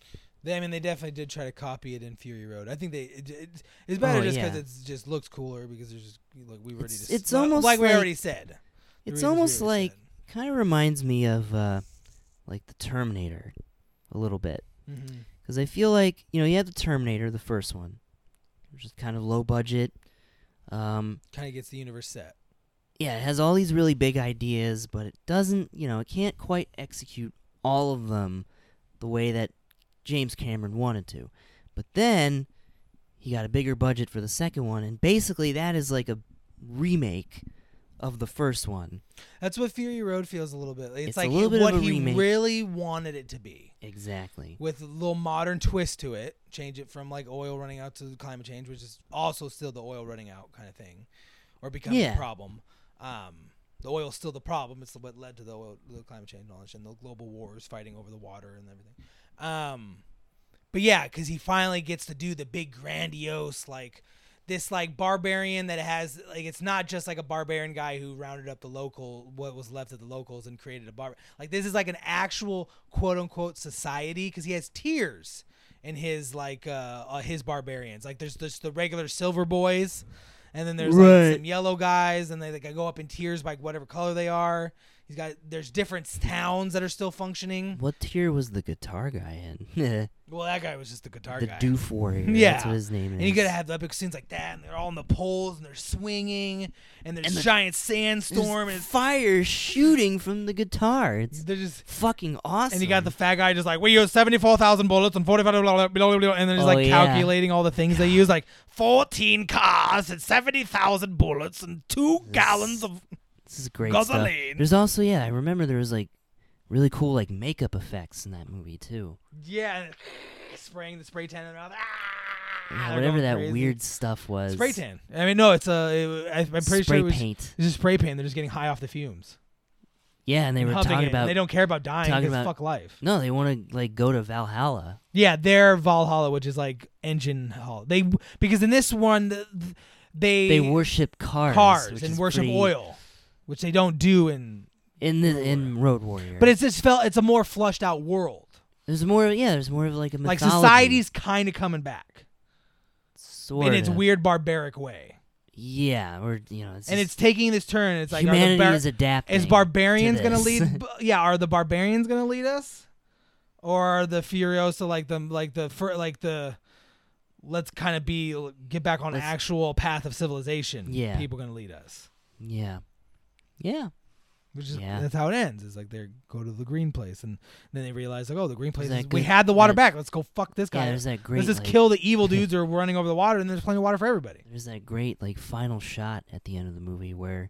They, I mean, they definitely did try to copy it in Fury Road. I think they it, it, it's better Oh, just because yeah. it just looks cooler because there's just like we already It's- it's almost like we like- already said. It's almost like said. kind of reminds me of uh, like the Terminator, a little bit. Mhm. Because I feel like, you know, you have the Terminator, the first one, which is kind of low budget. Um, kind of gets the universe set. yeah, it has all these really big ideas, but it doesn't, you know, it can't quite execute all of them the way that James Cameron wanted to. But then he got a bigger budget for the second one, and basically that is like a remake of the first one. That's what Fury Road feels a little bit. It's, It's a like little bit of what he remake. really wanted it to be, Exactly. with a little modern twist to it. Change it from like oil running out to climate change, which is also still the oil running out kind of thing, or becoming Yeah. a problem. Um, the oil's still the problem. It's what led to the, oil, the climate change knowledge and the global wars, fighting over the water and everything. Um, but yeah, because he finally gets to do the big grandiose like this like barbarian that has like it's not just like a barbarian guy who rounded up the local what was left of the locals and created a bar like this is like an actual quote unquote society because he has tiers in his like uh, uh his barbarians like there's there's the regular silver boys and then there's Right. like some yellow guys and they like go up in tiers by whatever color they are he's got there's different towns that are still functioning What tier was the guitar guy in? well that guy was just the guitar the guy Doof Warrior. Yeah. That's what his name is. And you gotta have the epic scenes like that, and they're all on the poles, and they're swinging, and there's And the- giant sandstorm, and fire shooting from the guitar. It's they're just. fucking awesome. And you got the fat guy just like, we use 74,000 bullets and 45, blah, blah, blah, blah, blah, and they're just Oh, like yeah. calculating all the things they use, like 14 cars and 70,000 bullets and two This- gallons of. This is great stuff. There's also yeah, I remember there was like really cool like makeup effects in that movie too. Yeah, spraying the spray tan in their mouth. Ah, Yeah, whatever that crazy. weird stuff was. Spray tan. I mean, no, it's a. I, I'm pretty Spray sure it was. paint. It's just spray paint. They're just getting high off the fumes. Yeah, and they and were talking it, about They don't care about dying talking because about- fuck life. no, they want to like go to Valhalla. Yeah, they're Valhalla, which is like engine hall. They because in this one th- th- they They worship cars, cars and worship pretty- oil, which they don't do in. in the in Road Warrior. But it's just felt it's a more flushed out world. there's more. Yeah, there's more of like a Like mythology, society's kind of coming back sort in its weird barbaric way, Yeah, or you know, it's and just- it's taking this turn. It's like are the humanity bar- is adapting. is barbarians to gonna this. lead? b- yeah, are the barbarians gonna lead us, or are the Furiosa like the like the fir- like the let's kind of be get back on Let's- actual path of civilization. Yeah. people gonna lead us. Yeah. Yeah. Which is Yeah. that's how it ends. It's like they go to the green place, and then they realize like, oh, the green place. Is, we had the water that- back. Let's go fuck this Yeah, guy. there's that great Let's just like, kill the evil dudes who are running over the water, and there's plenty of water for everybody. There's that great like final shot at the end of the movie where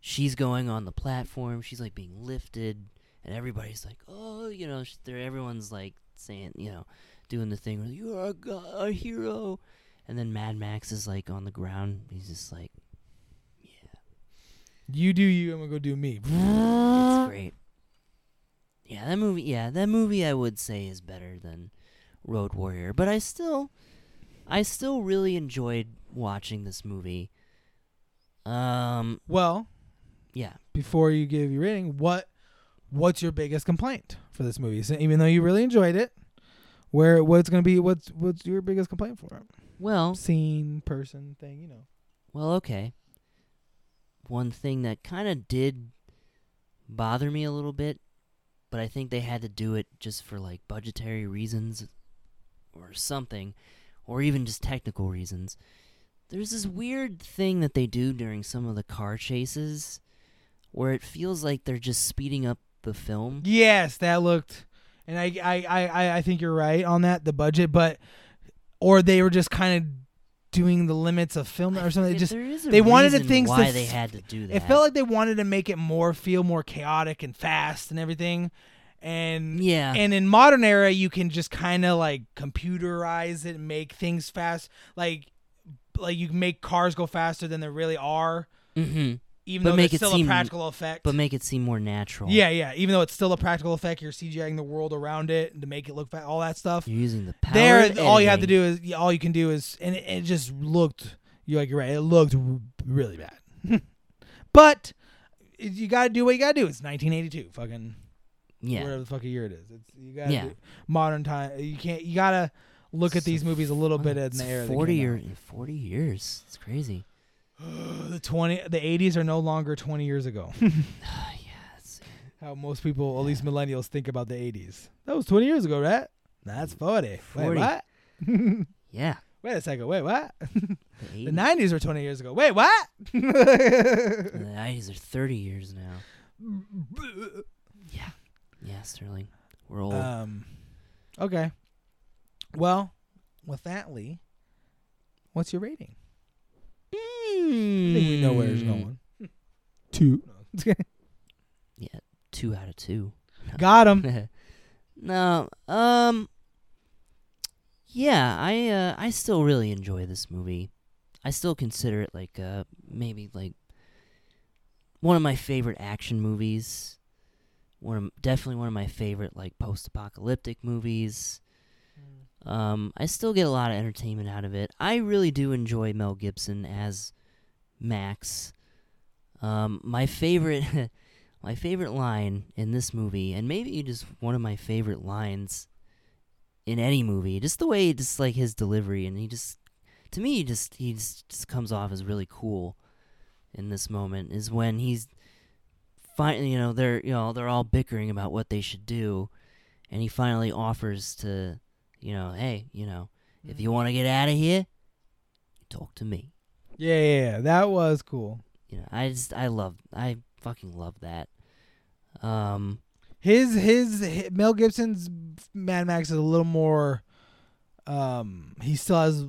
she's going on the platform, she's like being lifted, and everybody's like, "Oh, you know," they're everyone's like saying, you know, doing the thing where you're a, go- a hero, and then Mad Max is like on the ground. He's just like, yeah, You do you. I'm gonna go do me. it's great. Yeah, that movie. Yeah, that movie I would say is better than Road Warrior, but I still, I still really enjoyed watching this movie. Um, Well, yeah. before you give your rating, what what's your biggest complaint for this movie? So even though you really enjoyed it, where what's gonna be what's what's your biggest complaint for it? Well, Scene, person, thing, you know. well, okay. One thing that kind of did bother me a little bit, but I think they had to do it just for like budgetary reasons or something, or even just technical reasons. There's this weird thing that they do during some of the car chases where it feels like they're just speeding up the film. Yes, that looked, and I I I I- think you're right on that the budget, but or they were just kind of doing the limits of film or something. It just there is a they wanted reason things to why they had to do that. it felt like they wanted to make it more feel more chaotic and fast and everything, and yeah, and in modern era you can just kind of like computerize it and make things fast. Like like you can make cars go faster than they really are. Hmm even But though make it's it still seem- a practical effect but make it seem more natural. yeah yeah even though it's still a practical effect you're cgiing the world around it to make it look fast all that stuff You're using the power. there all you have to do is all you can do is and it, it just looked you're like you're right it looked really bad but you got to do what you got to do it's 1982 fucking Yeah, whatever the fuck a year it is. It's you got Yeah. to modern time. You can't. You gotta look at these movies a little bit in the era. Forty year, forty years. It's crazy. the twenty, the eighties are no longer twenty years ago. yeah, it's, How most people, at least millennials, think about the eighties. That was twenty years ago, right? That's forty. 40. Wait, what? yeah. Wait a second. Wait, what? The the nineties were twenty years ago. Wait, what? the nineties are thirty years now. Yeah, yeah, Sterling. We're old. um. Okay. Well, with that, Lee, what's your rating? I think we know where it's going. Two. Yeah, two out of two. Got him. no, um, yeah, I uh, I still really enjoy this movie. I still consider it like uh maybe like one of my favorite action movies. One of, definitely one of my favorite like post-apocalyptic movies. Um, I still get a lot of entertainment out of it. I really do enjoy Mel Gibson as Max. Um, my favorite, my favorite line in this movie, and maybe just one of my favorite lines in any movie, just the way, just like his delivery, and he just, to me, he just he just, just comes off as really cool in this moment. Is when he's finally, you know, they're you know they're all bickering about what they should do, and he finally offers to you know, hey, you know, if you want to get out of here, talk to me. Yeah, yeah, yeah, that was cool. You know, I just I love I fucking love that. Um, His his, hi Mel Gibson's Mad Max is a little more. Um, he still has a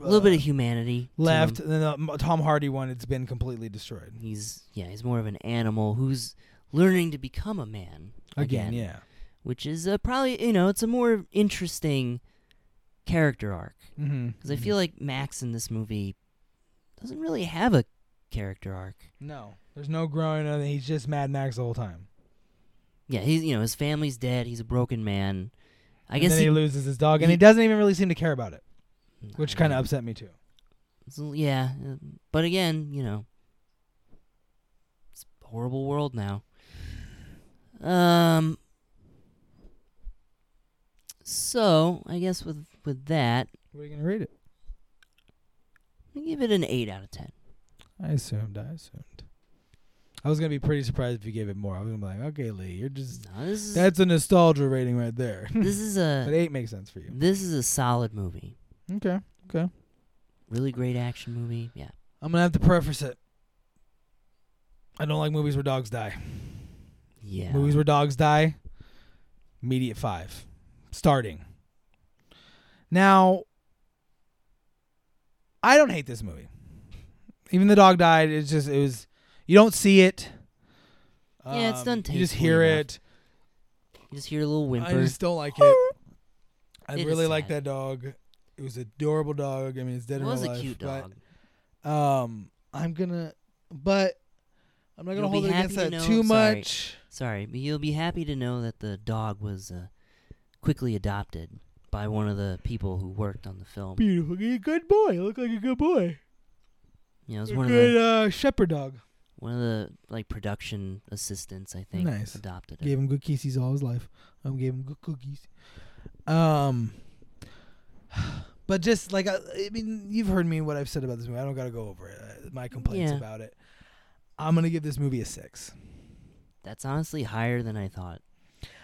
little bit uh, of humanity to left. him. And then the Tom Hardy one, it's been completely destroyed He's yeah, he's more of an animal who's learning to become a man again. again. yeah. which is uh, probably you know it's a more interesting character arc Mm-hmm. because I feel like Max in this movie doesn't really have a character arc. no, there's no growing. up. He's just Mad Max the whole time. Yeah, he's you know his family's dead. He's a broken man. I and guess then he, he, loses his dog, and he- he doesn't even really seem to care about it, which kind of upset me too. So, yeah, uh, but again, you know, it's a horrible world now. Um. So I guess with with that, What are you gonna read it? I give it an eight out of ten. I assumed. I assumed. I was gonna be pretty surprised if you gave it more. I was gonna be like, okay, Lee, you're just No, is that's a nostalgia rating right there. this is but a eight makes sense for you. this is a solid movie. Okay. Okay. Really great action movie. Yeah. I'm gonna have to preface it. I don't like movies where dogs die. Yeah. Movies where dogs die. Immediate five. Starting. Now, I don't hate this movie. Even the dog died. It's just it was. You don't see it. Yeah, it's done Um, You just hear enough. it. You just hear a little whimper. I just don't like it. I It really like that dog. It was an adorable dog. I mean, it's dead it was a life, cute but, dog. Um, I'm gonna, but I'm not gonna You'll hold it against happy that to too sorry. much. Sorry, but you'll be happy to know that the dog was uh, quickly adopted by one of the people who worked on the film. Beautiful, a good boy. Look like a good boy. You know, it was one of good the uh, shepherd dog. one of the like production assistants, I think, Nice. adopted it. Gave him good kisses all his life. Um, gave him good cookies. Um, but just like I, I mean, you've heard me what I've said about this movie. I don't gotta go over it. Uh, my complaints Yeah. about it. I'm gonna give this movie a six. That's honestly higher than I thought.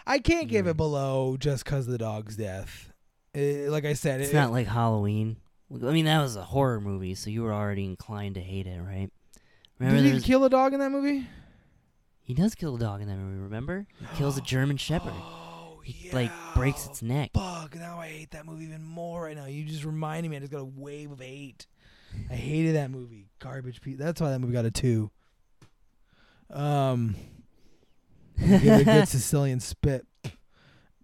I can't give it below just because of the dog's death. Uh, like I said, It's it, not like Halloween. I mean, that was a horror movie, so you were already inclined to hate it, right? Remember, Did he kill a dog in that movie? he does kill a dog in that movie. Remember, he kills a German Shepherd. Oh, He like breaks its neck. Fuck! Now I hate that movie even more right now. You just reminded me. I just got a wave of hate. I hated that movie. Garbage piece. That's why that movie got a two. Um, give it a good Sicilian spit.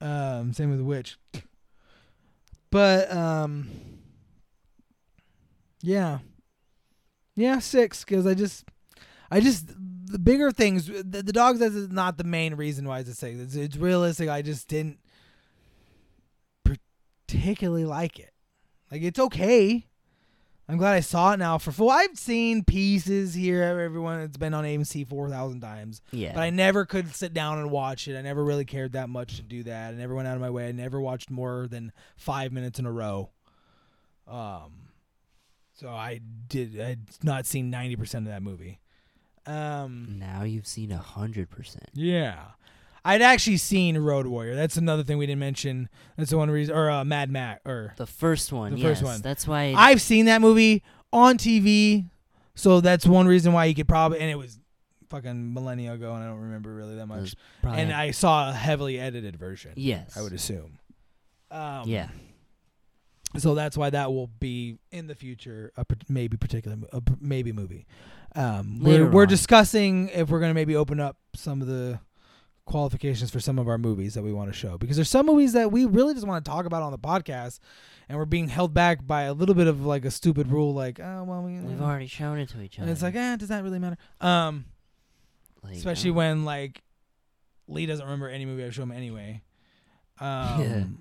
Um, same with Witch. But um, yeah, yeah, six because I just, I just the bigger things. The, the dogs is not the main reason why it's a six. It's, it's realistic. I just didn't particularly like it. Like it's okay. I'm glad I saw it now for full. I've seen pieces here. Everyone, it's been on AMC four thousand times. Yeah, But I never could sit down and watch it. I never really cared that much to do that. I never went out of my way. I never watched more than five minutes in a row. Um, so I did. I'd not seen ninety percent of that movie. Um, now you've seen a hundred percent. yeah, I'd actually seen Road Warrior. That's another thing we didn't mention. That's the one reason, or uh, Mad Max, or The first one, The yes, first one. That's why I've seen that movie on TV. So that's one reason why you could probably, and it was fucking millennia ago, and I don't remember really that much. probably and I saw a heavily edited version. yes, I would assume. Um, yeah, So that's why that will be in the future a par- maybe particular mo- a p- maybe movie. Um, we're Later we're on. discussing if we're gonna maybe open up some of the qualifications for some of our movies that we want to show because there's some movies that we really just want to talk about on the podcast, and we're being held back by a little bit of like a stupid rule like oh well we, we've already shown it to each other. and it's like eh does that really matter? Um, Like, especially uh, when like Lee doesn't remember any movie I've shown him anyway. Um,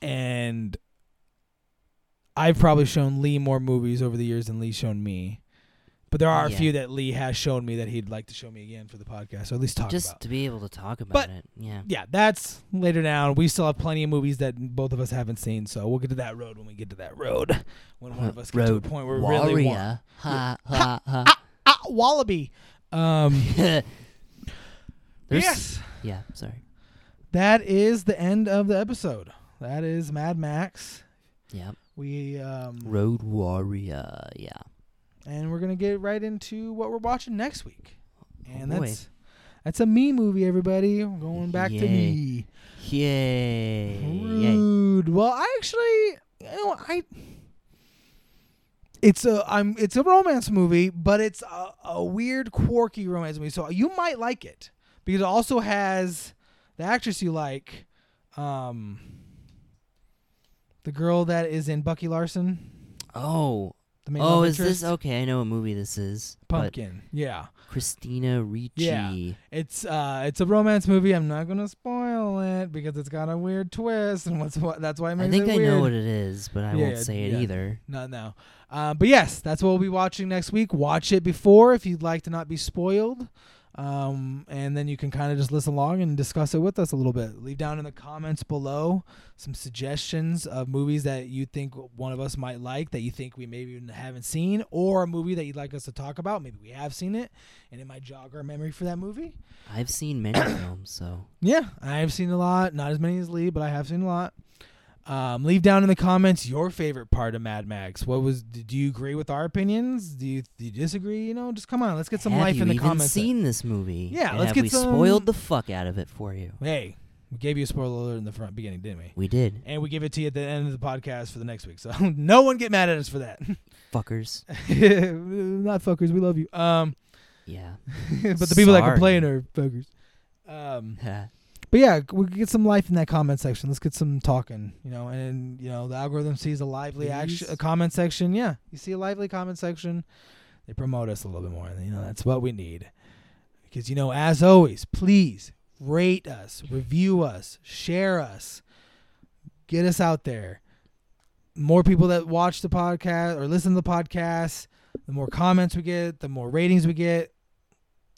and I've probably shown Lee more movies over the years than Lee's shown me. But there are a few that Lee has shown me that he'd like to show me again for the podcast, or at least talk about. just about. to be able to talk about But- it. Yeah, Yeah, that's later down. We still have plenty of movies that both of us haven't seen, so we'll get to that road when we get to that road. When one of us gets to a Road point where we really want Warrior. Ha ha ha. ah, Wallaby. Um, yes. Yeah, sorry. That is the end of the episode. That is Mad Max. Yeah. We um Road Warrior. Yeah. And we're gonna get right into what we're watching next week. And Oh, that's that's a me movie, everybody. We're going back to me. Yay. Yay. Rude. Well, I actually, you know, I. It's a I'm it's a romance movie, but it's a, a weird, quirky romance movie. So you might like it because it also has the actress you like, um, the girl that is in Bucky Larson. Oh. The main Oh, love is interest. this okay? I know what movie this is. Pumpkin? Yeah. Christina Ricci. Yeah. It's uh it's a romance movie. I'm not gonna spoil it because it's got a weird twist and what's what that's why it I think it I weird. know what it is, but I Yeah, won't say it yeah. either. Not now. Uh, but yes, that's what we'll be watching next week. Watch it before if you'd like to not be spoiled. Um, and then you can kind of just listen along and discuss it with us a little bit. Leave down in the comments below some suggestions of movies that you think one of us might like that you think we maybe haven't seen, or a movie that you'd like us to talk about. Maybe we have seen it and it might jog our memory for that movie. I've seen many films, so Yeah, I've seen a lot. Not as many as Lee, but I have seen a lot. Um, leave down in the comments your favorite part of Mad Max. What was? Do you agree with our opinions? Do you, do you disagree? You know, just come on. Let's get some have life in the comments. seen this movie? Yeah, And let's have get we some- spoiled the fuck out of it for you. Hey, we gave you a spoiler alert in the front beginning, didn't we? We did, And we give it to you at the end of the podcast for the next week. So no one get mad at us for that. fuckers. Not fuckers. We love you. Um, Yeah. but the people that complain are fuckers. Um, but yeah, we could get some life in that comment section. Let's get some talking, you know. And you know, the algorithm sees a lively action, a comment section. Yeah, you see a lively comment section, they promote us a little bit more, and you know that's what we need. Because you know, as always, please rate us, review us, share us, get us out there. More people that watch the podcast or listen to the podcast, the more comments we get, the more ratings we get.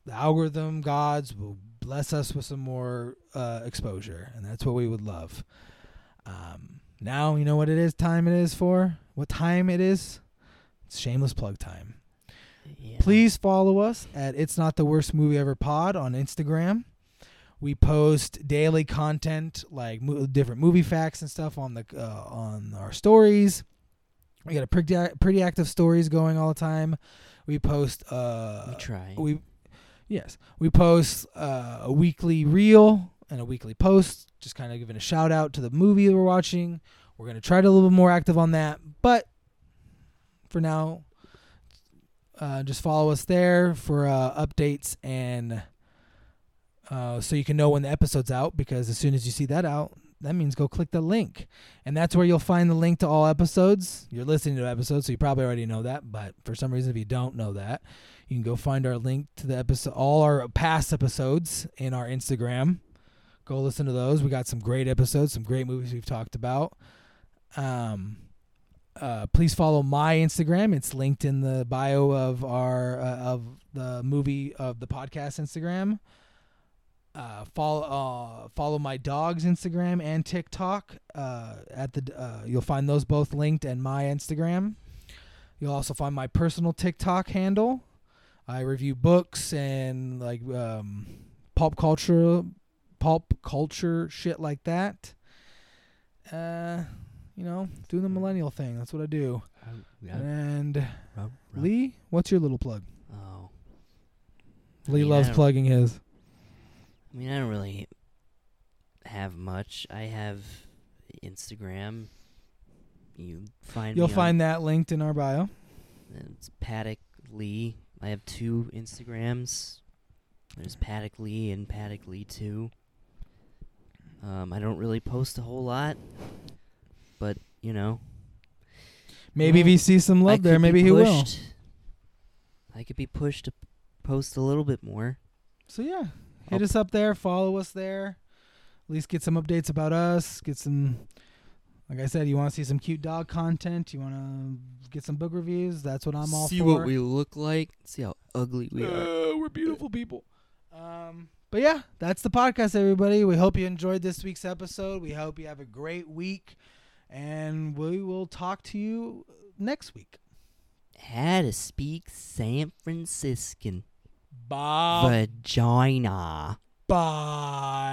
The algorithm gods will bless us with some more uh, exposure, and that's what we would love. Um, now you know what it is. Time it is for what time it is. It's shameless plug time. Yeah. Please follow us at It's Not the Worst Movie Ever Pod on Instagram. We post daily content like mo- different movie facts and stuff on the uh, on our stories. We got a pretty pretty active stories going all the time. We post uh We try. we yes we post uh, a weekly reel and a weekly post just kind of giving a shout out to the movie we're watching. We're to try to a little bit more active on that but for now uh, just follow us there for uh, updates and uh, so you can know when the episode's out because as soon as you see that out that means go click the link. And that's where you'll find the link to all episodes. You're listening to episodes so you probably already know that but for some reason if you don't know that you can go find our link to the episode, all our past episodes in our Instagram. Go listen to those. We got some great episodes, some great movies we've talked about. Um, uh, please follow my Instagram. It's linked in the bio of our uh, of the movie of the podcast Instagram. Uh, follow uh, follow my dog's Instagram and TikTok. Uh, at the uh, you'll find those both linked and my Instagram. You'll also find my personal TikTok handle. I review books and like um, pulp culture, pulp culture shit like that. Uh, you know, doing the millennial thing. That's what I do. And Rub, rub. Lee, what's your little plug? Oh. I Lee mean, loves plugging his. I mean, I don't really have much. I have Instagram. You find You'll me on- find that linked in our bio. It's Paddock Lee. I have two Instagrams. There's Paddock Lee and Paddock Lee Two. Um, I don't really post a whole lot, but you know, Maybe if he sees some I love there, could be maybe he will. pushed- I could be pushed to p- post a little bit more. So yeah, hit I'll- us up there, follow us there. At least get some updates about us. Get some, like I said, you want to see some cute dog content. You want to get some book reviews. That's what I'm all for. see for. what we look like. See how ugly we are. Uh, we're beautiful people. Um, but yeah, that's the podcast, everybody. We hope you enjoyed this week's episode. We hope you have a great week, and we will talk to you next week. How to speak San Franciscan Bye. vagina. Bye.